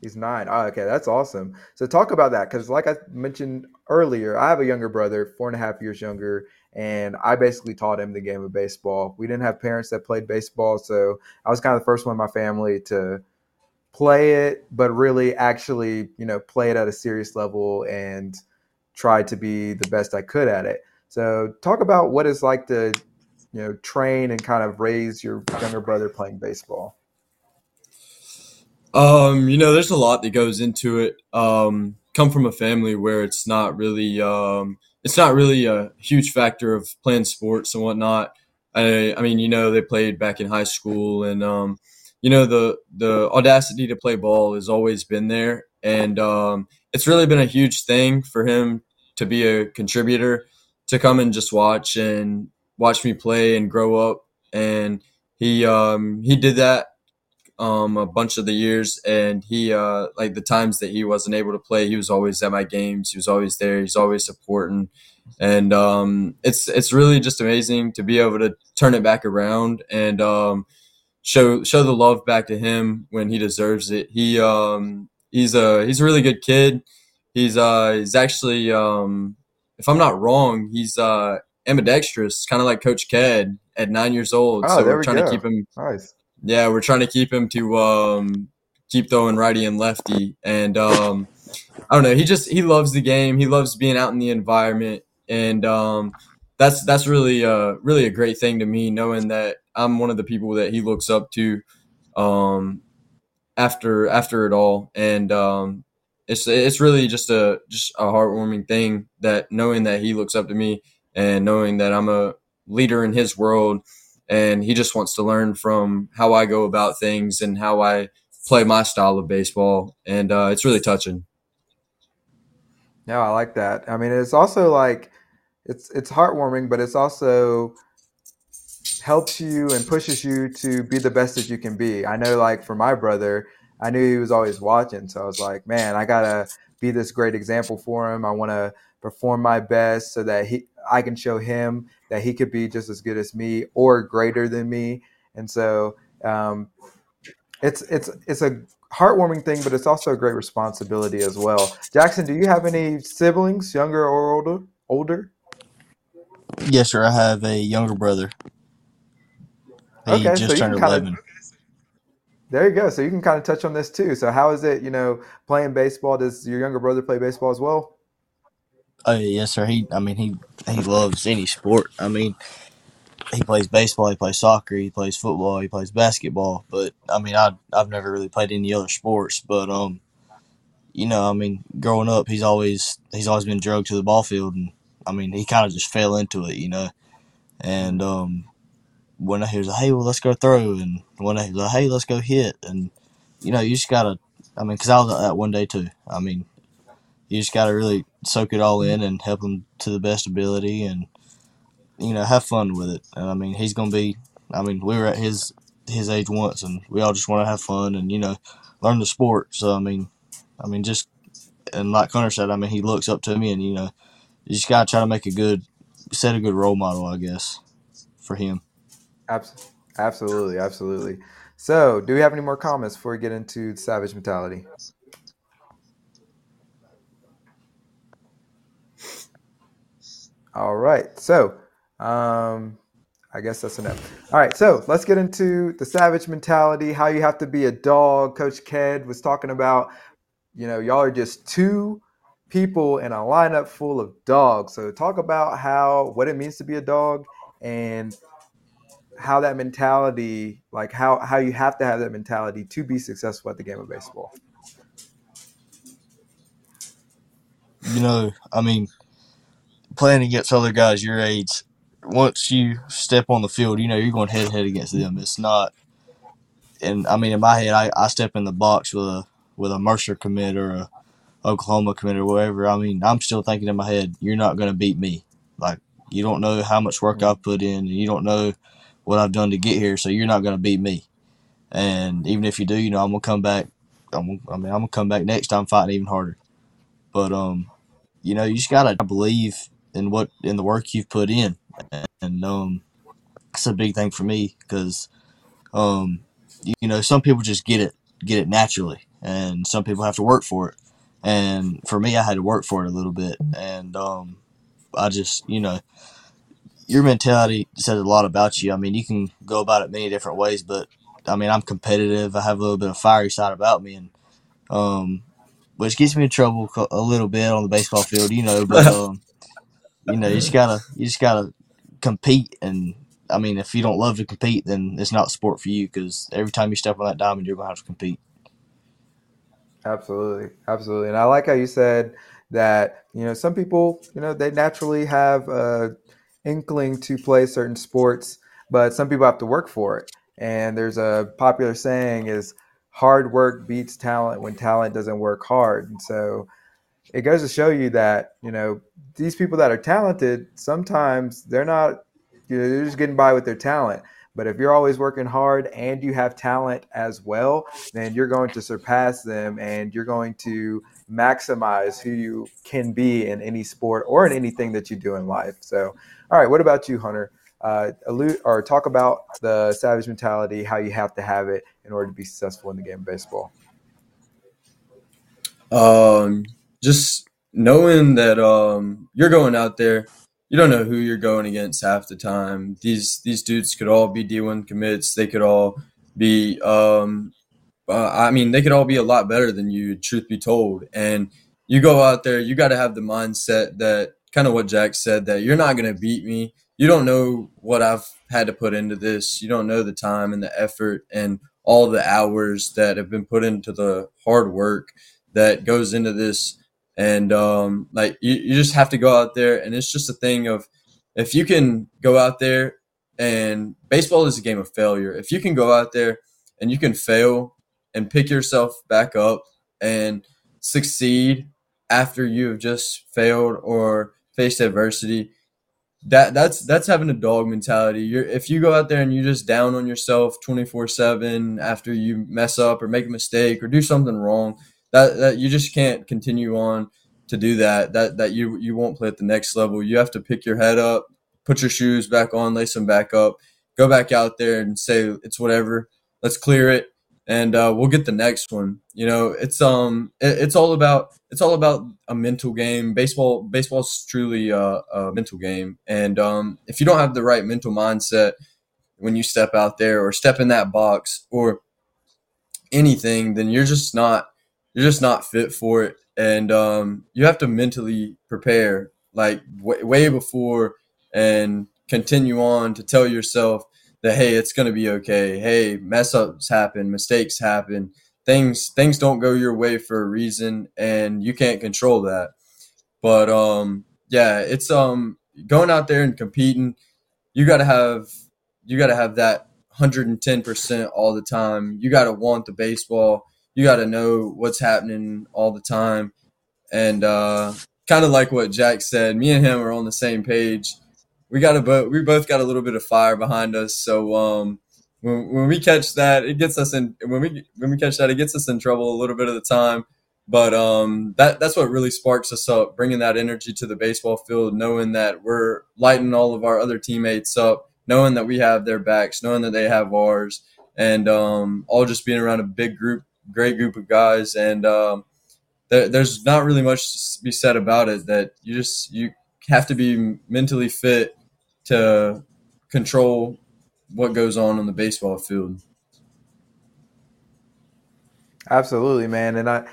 He's nine. Oh, okay, that's awesome. So talk about that because, like I mentioned earlier, I have a younger brother, four and a half years younger, and I basically taught him the game of baseball. We didn't have parents that played baseball, so I was kind of the first one in my family to play it, but really actually, you know, play it at a serious level and try to be the best I could at it. So talk about what it's like to, you know, train and kind of raise your younger brother playing baseball. Um, you know, there's a lot that goes into it. Um, come from a family where it's not really um, it's not really a huge factor of playing sports and whatnot. I, I mean, you know, they played back in high school, and um, you know, the the audacity to play ball has always been there, and um, it's really been a huge thing for him to be a contributor, to come and just watch and watch me play and grow up, and he um, he did that um, a bunch of the years, and he uh, like the times that he wasn't able to play, he was always at my games. He was always there. He's always supporting, and um, it's it's really just amazing to be able to turn it back around and um, show show the love back to him when he deserves it. He um, he's a he's a really good kid. He's uh he's actually um, if I'm not wrong, he's uh ambidextrous, kind of like Coach Ked at nine years old. Oh, so we're we trying go. to keep him Nice. Yeah, we're trying to keep him to um, keep throwing righty and lefty, and um, I don't know. He just he loves the game. He loves being out in the environment, and um, that's that's really uh really a great thing to me, knowing that I'm one of the people that he looks up to. Um, after after it all, and um, it's it's really just a just a heartwarming thing that knowing that he looks up to me and knowing that I'm a leader in his world and he just wants to learn from how I go about things and how I play my style of baseball, and uh, it's really touching. No, I like that. I mean, it's also like it's it's heartwarming, but it's also helps you and pushes you to be the best that you can be. I know, like for my brother, I knew he was always watching, so I was like, man, I gotta be this great example for him. I want to perform my best so that he, I can show him that he could be just as good as me or greater than me. And so, um, it's it's it's a heartwarming thing, but it's also a great responsibility as well. Jackson, do you have any siblings, younger or older? Older? Yes, sir. I have a younger brother. He Okay, so just you turned kinda- 11. There you go. So you can kind of touch on this too. So how is it, you know, playing baseball? Does your younger brother play baseball as well? Oh, yeah, yes, sir. He, I mean, he he loves any sport. I mean, he plays baseball, he plays soccer, he plays football, he plays basketball. But I mean, I I've never really played any other sports. But um, you know, I mean, growing up, he's always he's always been drugged to the ball field, and I mean, he kind of just fell into it, you know. And um, day he was like, "Hey, well, let's go throw," and one day he was like, "Hey, let's go hit," and you know, you just gotta. I mean, because I was like that one day too. I mean, you just gotta really soak it all in and help him to the best ability, and you know, have fun with it. And I mean, he's gonna be. I mean, we were at his his age once, and we all just want to have fun and you know, learn the sport. So I mean, I mean, just and like Connor said, I mean, he looks up to me, and you know, you just gotta try to make a good, set a good role model, I guess, for him. Abs- Absolutely, absolutely. So, do we have any more comments before we get into the savage mentality? All right. So, um, I guess that's enough. All right. So, let's get into the savage mentality, how you have to be a dog. Coach Ked was talking about, you know, y'all are just two people in a lineup full of dogs. So, talk about how, what it means to be a dog and how that mentality, like how how you have to have that mentality to be successful at the game of baseball. You know, I mean, playing against other guys your age, once you step on the field, you know you're going head to head against them. It's not, and I mean, in my head, I, I step in the box with a with a Mercer commit or a Oklahoma commit or whatever. I mean, I'm still thinking in my head, you're not going to beat me. Like you don't know how much work I've put in, and you don't know what I've done to get here, so you're not going to beat me. And even if you do, you know, I'm gonna come back. I'm, I mean, I'm gonna come back next time fighting even harder. But um, you know, you just gotta believe in what in the work you've put in, and um, it's a big thing for me because um, you, you know, some people just get it get it naturally, and some people have to work for it. And for me, I had to work for it a little bit, and um, I just you know your mentality says a lot about you. I mean, you can go about it many different ways, but I mean, I'm competitive. I have a little bit of fiery side about me, and um, which gets me in trouble a little bit on the baseball field, you know. But <laughs> um, you know, you just gotta you just gotta compete, and I mean, if you don't love to compete, then it's not sport for you because every time you step on that diamond, you're gonna have to compete. Absolutely, absolutely. And I like how you said that you know some people you know they naturally have a inkling to play certain sports, but some people have to work for it. And there's a popular saying is hard work beats talent when talent doesn't work hard. And so it goes to show you that you know these people that are talented sometimes they're not you know, they're just getting by with their talent. But if you're always working hard and you have talent as well then you're going to surpass them and you're going to maximize who you can be in any sport or in anything that you do in life. So all right what about you hunter? Uh, allude or talk about the savage mentality how you have to have it in order to be successful in the game of baseball. Um, just knowing that um you're going out there, you don't know who you're going against half the time. These these dudes could all be D1 commits. They could all be um uh, I mean, they could all be a lot better than you, truth be told. And you go out there, you got to have the mindset that kind of what Jack said that you're not going to beat me. You don't know what I've had to put into this. You don't know the time and the effort and all the hours that have been put into the hard work that goes into this and um, like you, you just have to go out there and it's just a thing of if you can go out there and baseball is a game of failure. If you can go out there and you can fail and pick yourself back up and succeed after you have just failed or faced adversity that that's that's having a dog mentality. You're if you go out there and you just down on yourself 24/7 after you mess up or make a mistake or do something wrong that that you just can't continue on to do that. That that you you won't play at the next level. You have to pick your head up, put your shoes back on, lace them back up, go back out there and say it's whatever. Let's clear it, and uh, we'll get the next one. You know, it's um, it, it's all about it's all about a mental game. Baseball baseball's truly a, a mental game, and um, if you don't have the right mental mindset when you step out there or step in that box or anything, then you're just not you're just not fit for it. And um, you have to mentally prepare like w- way before and continue on to tell yourself that hey it's going to be okay. Hey mess ups happen mistakes happen. Things things don't go your way for a reason and you can't control that. But um yeah it's um going out there and competing you got to have you got to have that 110% all the time. You got to want the baseball you got to know what's happening all the time. And uh, kind of like what Jack said, me and him are on the same page. We got a both. We both got a little bit of fire behind us. So um, when, when we catch that, it gets us in. When we when we catch that, it gets us in trouble a little bit of the time. But um, that that's what really sparks us up, bringing that energy to the baseball field, knowing that we're lighting all of our other teammates up, knowing that we have their backs, knowing that they have ours, and um, all just being around a big group great group of guys, and um, there, there's not really much to be said about it. That you just you have to be mentally fit to control what goes on on the baseball field. Absolutely, man. And I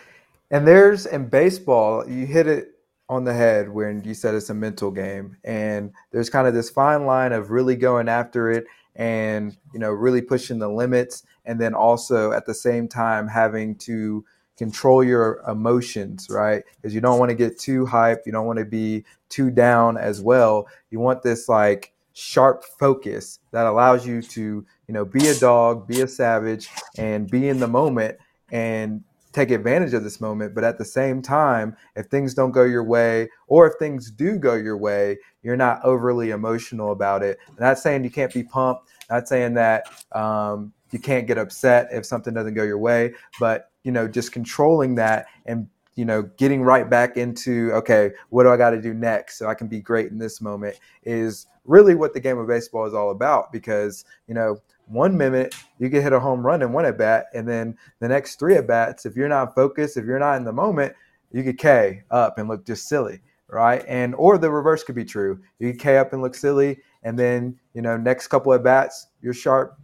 and there's in baseball, you hit it on the head when you said it's a mental game. And there's kind of this fine line of really going after it and you know really pushing the limits and then also at the same time having to control your emotions right? Because you don't want to get too hyped you don't want to be too down as well. You want this like sharp focus that allows you to you know be a dog be a savage and be in the moment and take advantage of this moment. But at the same time if things don't go your way or if things do go your way you're not overly emotional about it. I'm not saying you can't be pumped not saying that um, you can't get upset if something doesn't go your way but you know just controlling that and you know getting right back into okay what do i got to do next so i can be great in this moment is really what the game of baseball is all about because you know one minute you can hit a home run in one at bat, and then the next three at bats, if you're not focused, if you're not in the moment, you could K up and look just silly, right? And or the reverse could be true. You could K up and look silly, and then you know next couple at bats, you're sharp,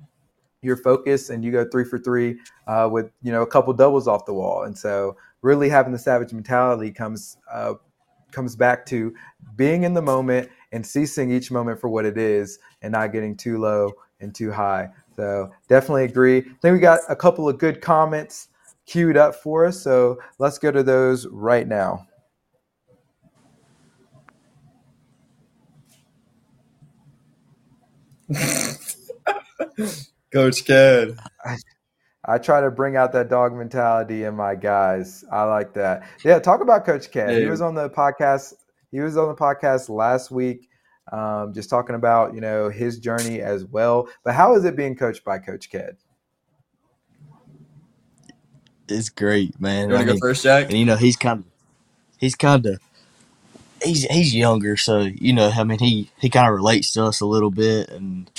your focus and you go three for three uh, with you know a couple doubles off the wall. And so really having the savage mentality comes uh, comes back to being in the moment and ceasing each moment for what it is and not getting too low and too high. So definitely agree. I think we got a couple of good comments queued up for us. So let's go to those right now. <laughs> Coach Cad. I try to bring out that dog mentality in my guys. I like that. Yeah, talk about Coach Cad. He was on the podcast. He was on the podcast last week, um, just talking about you know his journey as well. But how is it being coached by Coach Cad? It's great, man. You want to go mean, first, Jack? and you know he's kind of he's kind of he's he's younger, so you know I mean he he kind of relates to us a little bit, and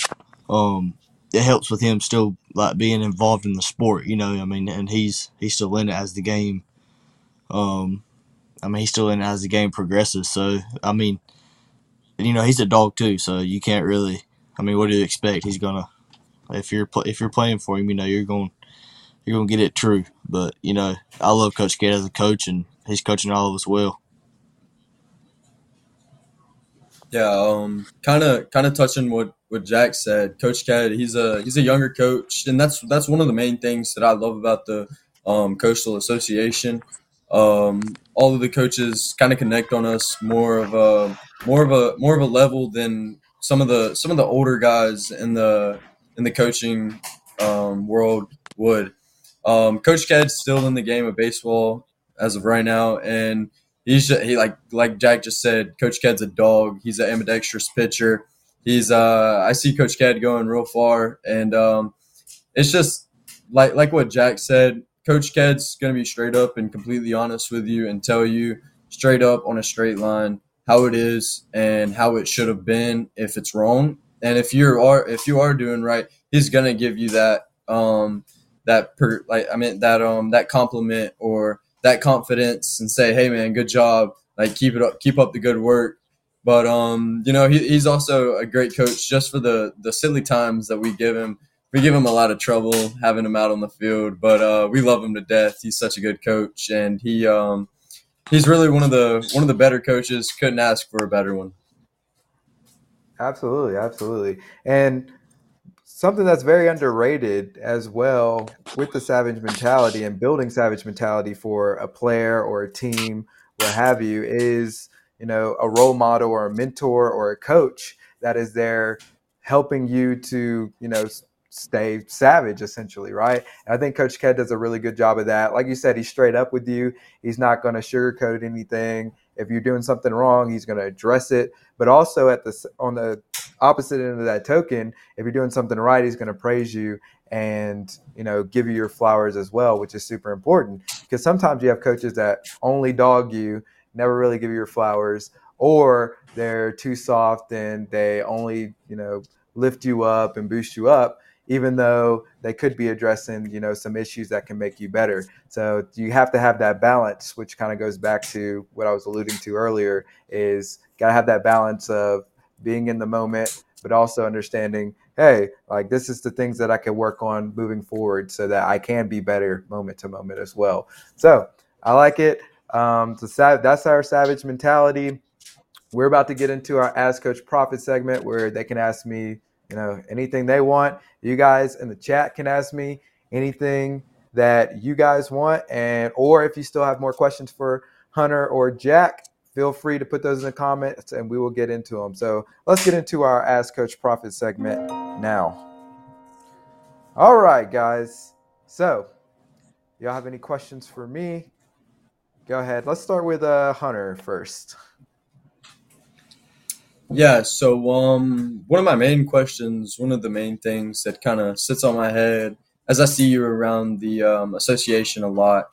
um it helps with him still like being involved in the sport. You know, I mean, and he's he's still in it as the game. Um, I mean, he's still in it as the game progresses. So I mean, you know, he's a dog too, so you can't really. I mean, what do you expect? He's gonna if you're if you're playing for him, you know, you're going you're gonna get it true. But you know, I love Coach Cade as a coach, and he's coaching all of us well. Yeah, um, kind of, kind of touching what what Jack said. Coach Cad, he's a he's a younger coach, and that's that's one of the main things that I love about the um, Coastal Association. Um, all of the coaches kind of connect on us more of a more of a more of a level than some of the some of the older guys in the in the coaching um, world would. Um, Coach Cad's still in the game of baseball as of right now, and he's just, he like like Jack just said. Coach Cad's a dog. He's an ambidextrous pitcher. He's uh I see Coach Cad going real far, and um, it's just like like what Jack said. Coach Cad's gonna be straight up and completely honest with you and tell you straight up on a straight line how it is and how it should have been if it's wrong. And if you are if you are doing right, he's gonna give you that um that per like I mean that um that compliment or that confidence and say, hey man, good job. Like keep it up, keep up the good work. But um, you know, he, he's also a great coach just for the the silly times that we give him. We give him a lot of trouble having him out on the field, but uh, we love him to death. He's such a good coach, and he um, he's really one of the one of the better coaches. Couldn't ask for a better one. Absolutely, absolutely. And something that's very underrated as well with the savage mentality and building savage mentality for a player or a team, what have you, is you know a role model or a mentor or a coach that is there helping you to you know stay savage essentially right? And i think coach ked does a really good job of that. Like you said he's straight up with you. He's not going to sugarcoat anything. If you're doing something wrong he's going to address it. But also at the on the opposite end of that token if you're doing something right he's going to praise you and you know give you your flowers as well which is super important. Because sometimes you have coaches that only dog you never really give you your flowers or they're too soft and they only you know lift you up and boost you up even though they could be addressing you know some issues that can make you better. So you have to have that balance which kind of goes back to what i was alluding to earlier is got to have that balance of being in the moment but also understanding hey like this is the things that i can work on moving forward so that i can be better moment to moment as well. So i like it um, so that's our savage mentality. We're about to get into our ask coach profit segment where they can ask me you know anything they want. You guys in the chat can ask me anything that you guys want. And or if you still have more questions for hunter or jack feel free to put those in the comments and we will get into them so let's get into our ask coach profit segment now. All right guys. So y'all have any questions for me go ahead let's start with uh hunter first Yeah, so um, one of my main questions, one of the main things that kind of sits on my head as I see you around the um, association a lot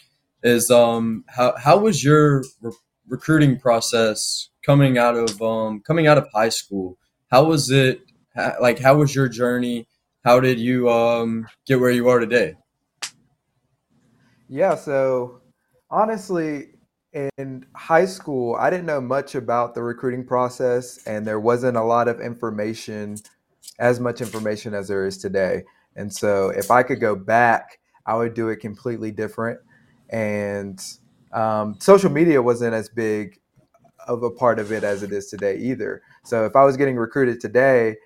is um, how how was your re- recruiting process coming out of um, coming out of high school? How was it? ha- Like, how was your journey? How did you um, get where you are today? Yeah, so honestly, in high school, I didn't know much about the recruiting process, and there wasn't a lot of information, as much information as there is today. And so, if I could go back, I would do it completely different. And um, social media wasn't as big of a part of it as it is today either. So, if I was getting recruited today,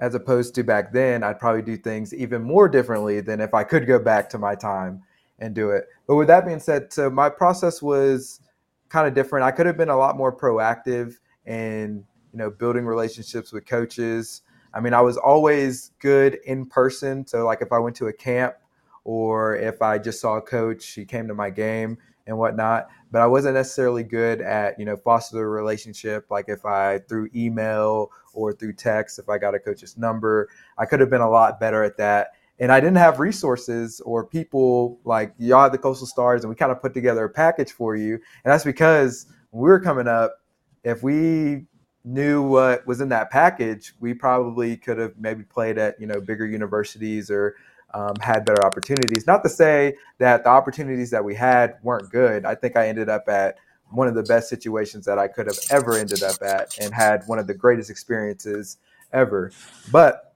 as opposed to back then, I'd probably do things even more differently than if I could go back to my time and do it. But with that being said, so my process was kind of different. I could have been a lot more proactive in you know building relationships with coaches. I mean, I was always good in person. So, like, if I went to a camp or if I just saw a coach, he came to my game and whatnot. But I wasn't necessarily good at, you know, foster the relationship. Like if I through email or through text, if I got a coach's number, I could have been a lot better at that. And I didn't have resources or people like y'all at the Coastal Stars, and we kind of put together a package for you. And that's because we were coming up, if we knew what was in that package, we probably could have maybe played at you know bigger universities or um, had better opportunities. Not to say that the opportunities that we had weren't good. I think I ended up at one of the best situations that I could have ever ended up at and had one of the greatest experiences ever. But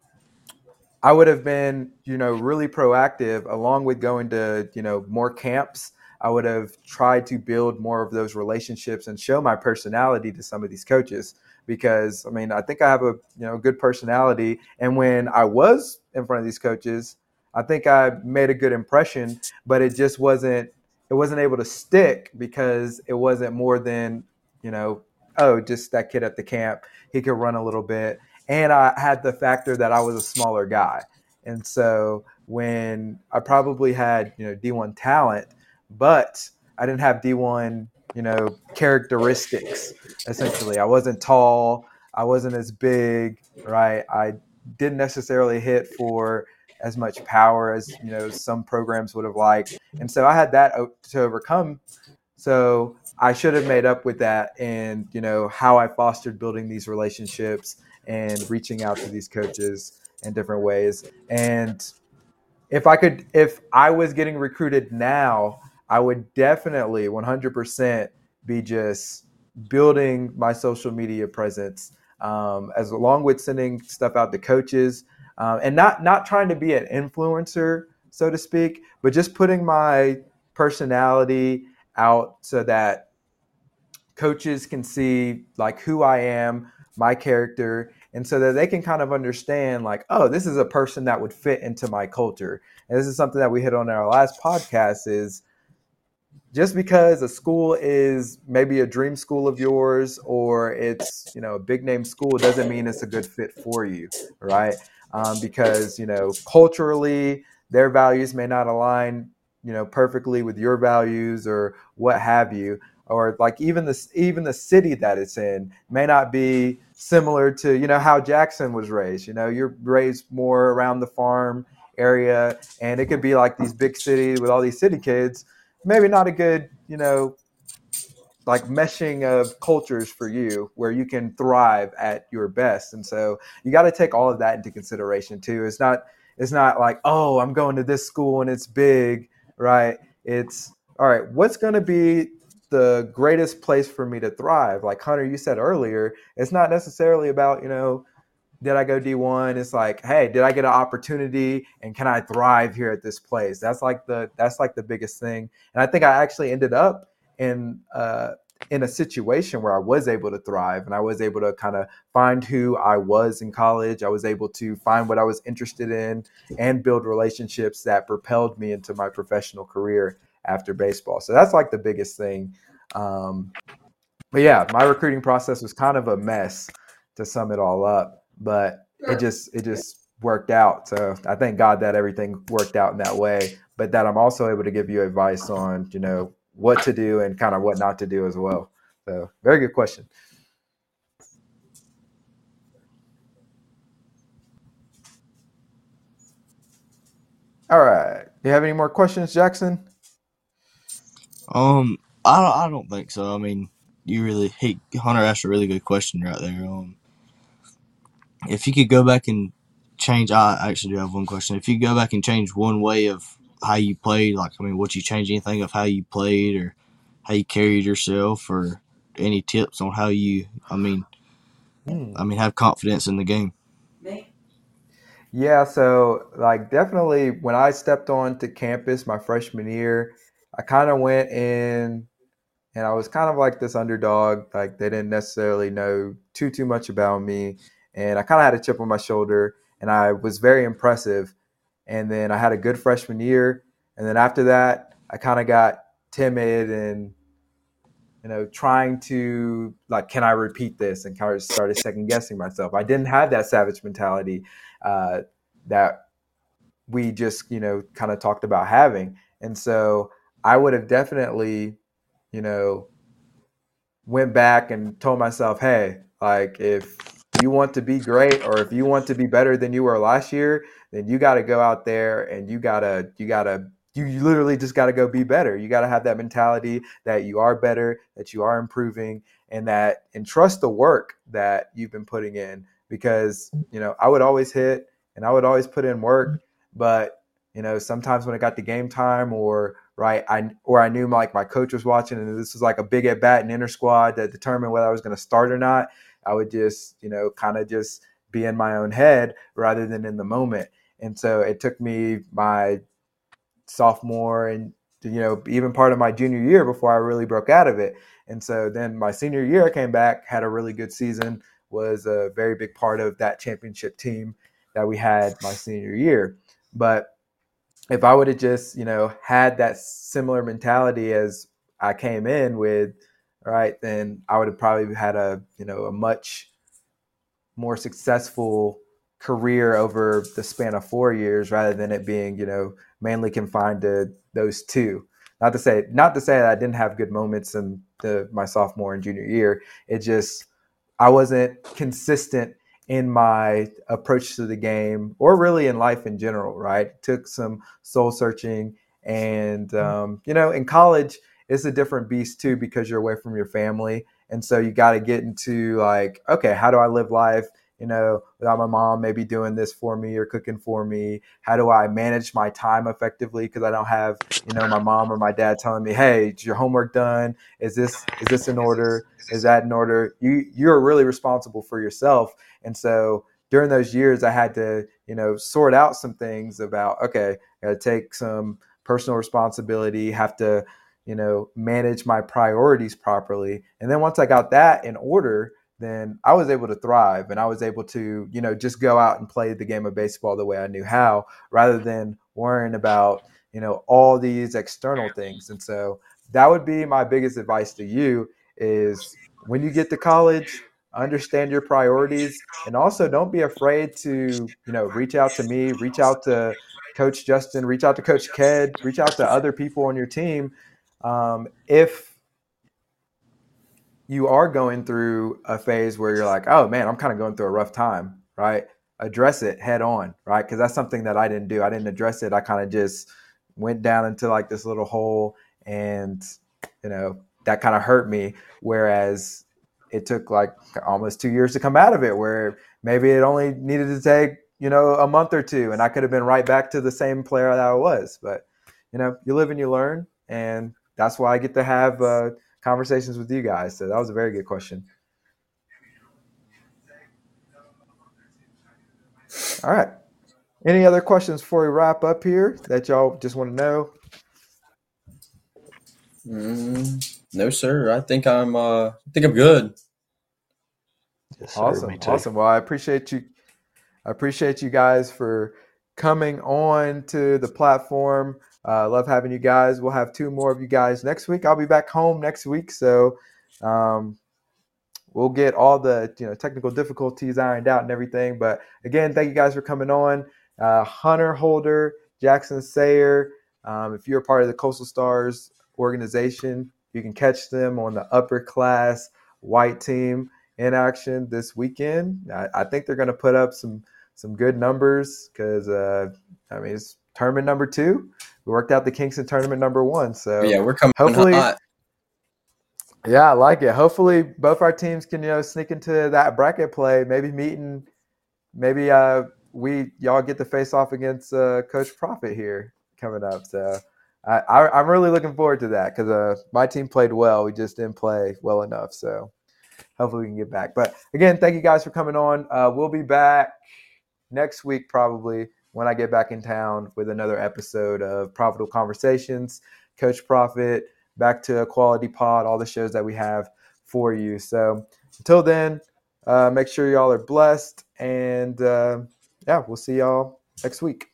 I would have been, you know, really proactive along with going to, you know, more camps. I would have tried to build more of those relationships and show my personality to some of these coaches because I mean, I think I have a, you know, good personality and when I was in front of these coaches, I think I made a good impression, but it just wasn't it wasn't able to stick because it wasn't more than you know oh just that kid at the camp he could run a little bit and I had the factor that I was a smaller guy. And so when I probably had you know D1 talent but I didn't have D1 you know characteristics essentially. I wasn't tall. I wasn't as big right? I didn't necessarily hit for as much power as you know some programs would have liked, and so I had that to overcome. So I should have made up with that, and you know how I fostered building these relationships and reaching out to these coaches in different ways. And if I could, if I was getting recruited now, I would definitely 100% be just building my social media presence, um, as along with sending stuff out to coaches um, and not not trying to be an influencer, so to speak, but just putting my personality out so that coaches can see like who I am, my character, and so that they can kind of understand like, oh, this is a person that would fit into my culture. And this is something that we hit on in our last podcast is just because a school is maybe a dream school of yours or it's you know a big name school doesn't mean it's a good fit for you right um, because you know culturally their values may not align you know perfectly with your values or what have you or like even the even the city that it's in may not be similar to you know how Jackson was raised. You know, you're raised more around the farm area, and it could be like these big cities with all these city kids. Maybe not a good you know like meshing of cultures for you where you can thrive at your best and so you got to take all of that into consideration too it's not it's not like oh i'm going to this school and it's big right it's all right what's going to be the greatest place for me to thrive like hunter you said earlier it's not necessarily about you know did I go D1? It's like, hey, did I get an opportunity and can I thrive here at this place? That's like the that's like the biggest thing. And I think I actually ended up in uh, in a situation where I was able to thrive and I was able to kind of find who I was in college. I was able to find what I was interested in and build relationships that propelled me into my professional career after baseball. So that's like the biggest thing. Um, but yeah, my recruiting process was kind of a mess to sum it all up, but it just it just worked out. So I thank God that everything worked out in that way. But that I'm also able to give you advice on, you know, what to do and kind of what not to do as well. So, very good question. All right. Do you have any more questions, Jackson? Um, I I don't think so. I mean, you really he Hunter asked a really good question right there. Um, if you could go back and change, I actually do have one question. If you go back and change one way of how you played? Like, I mean, would you change anything of how you played or how you carried yourself, or any tips on how you? I mean. I mean, have confidence in the game. Yeah, so like definitely when I stepped onto campus my freshman year, I kind of went in and I was kind of like this underdog. Like they didn't necessarily know too too much about me, and I kind of had a chip on my shoulder, and I was very impressive and then I had a good freshman year, and then after that, I kind of got timid and you know, trying to like, can I repeat this? And kind of started second guessing myself. I didn't have that savage mentality uh, that we just, you know, kind of talked about having. And so I would have definitely, you know, went back and told myself, hey, like if you want to be great or if you want to be better than you were last year, then you got to go out there and you got to you got to you literally just got to go be better. You got to have that mentality that you are better, that you are improving and that and trust the work that you've been putting in because, you know, I would always hit and I would always put in work, but you know, sometimes when it got to game time or right, I or I knew like my coach was watching and this was like a big at bat and intrasquad that determined whether I was going to start or not. I would just, you know, kind of just be in my own head rather than in the moment. And so it took me my sophomore and you know even part of my junior year before I really broke out of it. And so then my senior year I came back, had a really good season, was a very big part of that championship team that we had my senior year. But if I would have just, you know, had that similar mentality as I came in with, right, then I would have probably had a, you know, a much more successful career over the span of four years rather than it being, you know, mainly confined to those two. Not to say, not to say that I didn't have good moments in the, my sophomore and junior year. It just, I wasn't consistent in my approach to the game or really in life in general, right? Took some soul searching. And, mm-hmm. um, you know, in college, it's a different beast too because you're away from your family. And so you got to get into like, okay, how do I live life? You know, without my mom maybe doing this for me or cooking for me? How do I manage my time effectively? Because I don't have, you know, my mom or my dad telling me, "Hey, is your homework done? Is this is this in order? Is that in order?" You you're really responsible for yourself, and so during those years, I had to, you know, sort out some things about, okay, I got to take some personal responsibility, have to, you know, manage my priorities properly. And then once I got that in order, then I was able to thrive and I was able to, you know, just go out and play the game of baseball the way I knew how rather than worrying about, you know, all these external things. And so that would be my biggest advice to you is when you get to college, understand your priorities and also don't be afraid to you know reach out to me reach out to coach justin reach out to coach ked reach out to other people on your team um, if you are going through a phase where you're like oh man i'm kind of going through a rough time right? Address it head on right? Because that's something that i didn't do. I didn't address it. I kind of just went down into like this little hole and you know that kind of hurt me. Whereas it took like almost two years to come out of it where maybe it only needed to take you know a month or two and i could have been right back to the same player that i was. But you know you live and you learn and that's why i get to have uh, conversations with you guys so that was a very good question. All right. Any other questions before we wrap up here that y'all just want to know? Mm, no sir. I think i'm uh i think i'm good. Yes, awesome, awesome. Well, I appreciate you. I appreciate you guys for coming on to the platform. Uh, love having you guys. We'll have two more of you guys next week. I'll be back home next week, so um, we'll get all the you know technical difficulties ironed out and everything. But again, thank you guys for coming on. Uh, Hunter Holder, Jackson Sayer. Um, if you're a part of the Coastal Stars organization, you can catch them on the upper class white team in action this weekend. I, I think they're going to put up some some good numbers because uh, I mean it's tournament number two. We worked out the Kingston tournament number one, so yeah, we're coming hopefully. Hot. Yeah, I like it. Hopefully, both our teams can you know sneak into that bracket play. Maybe meeting, maybe uh, we y'all get the face off against uh, Coach Profit here coming up. So I, I am really looking forward to that because uh, my team played well. We just didn't play well enough. So hopefully we can get back. But again, thank you guys for coming on. Uh, we'll be back next week probably when I get back in town with another episode of Profitable Conversations, Coach Profit, back to quality pod, all the shows that we have for you. So until then, uh, make sure y'all are blessed and uh, yeah, we'll see y'all next week.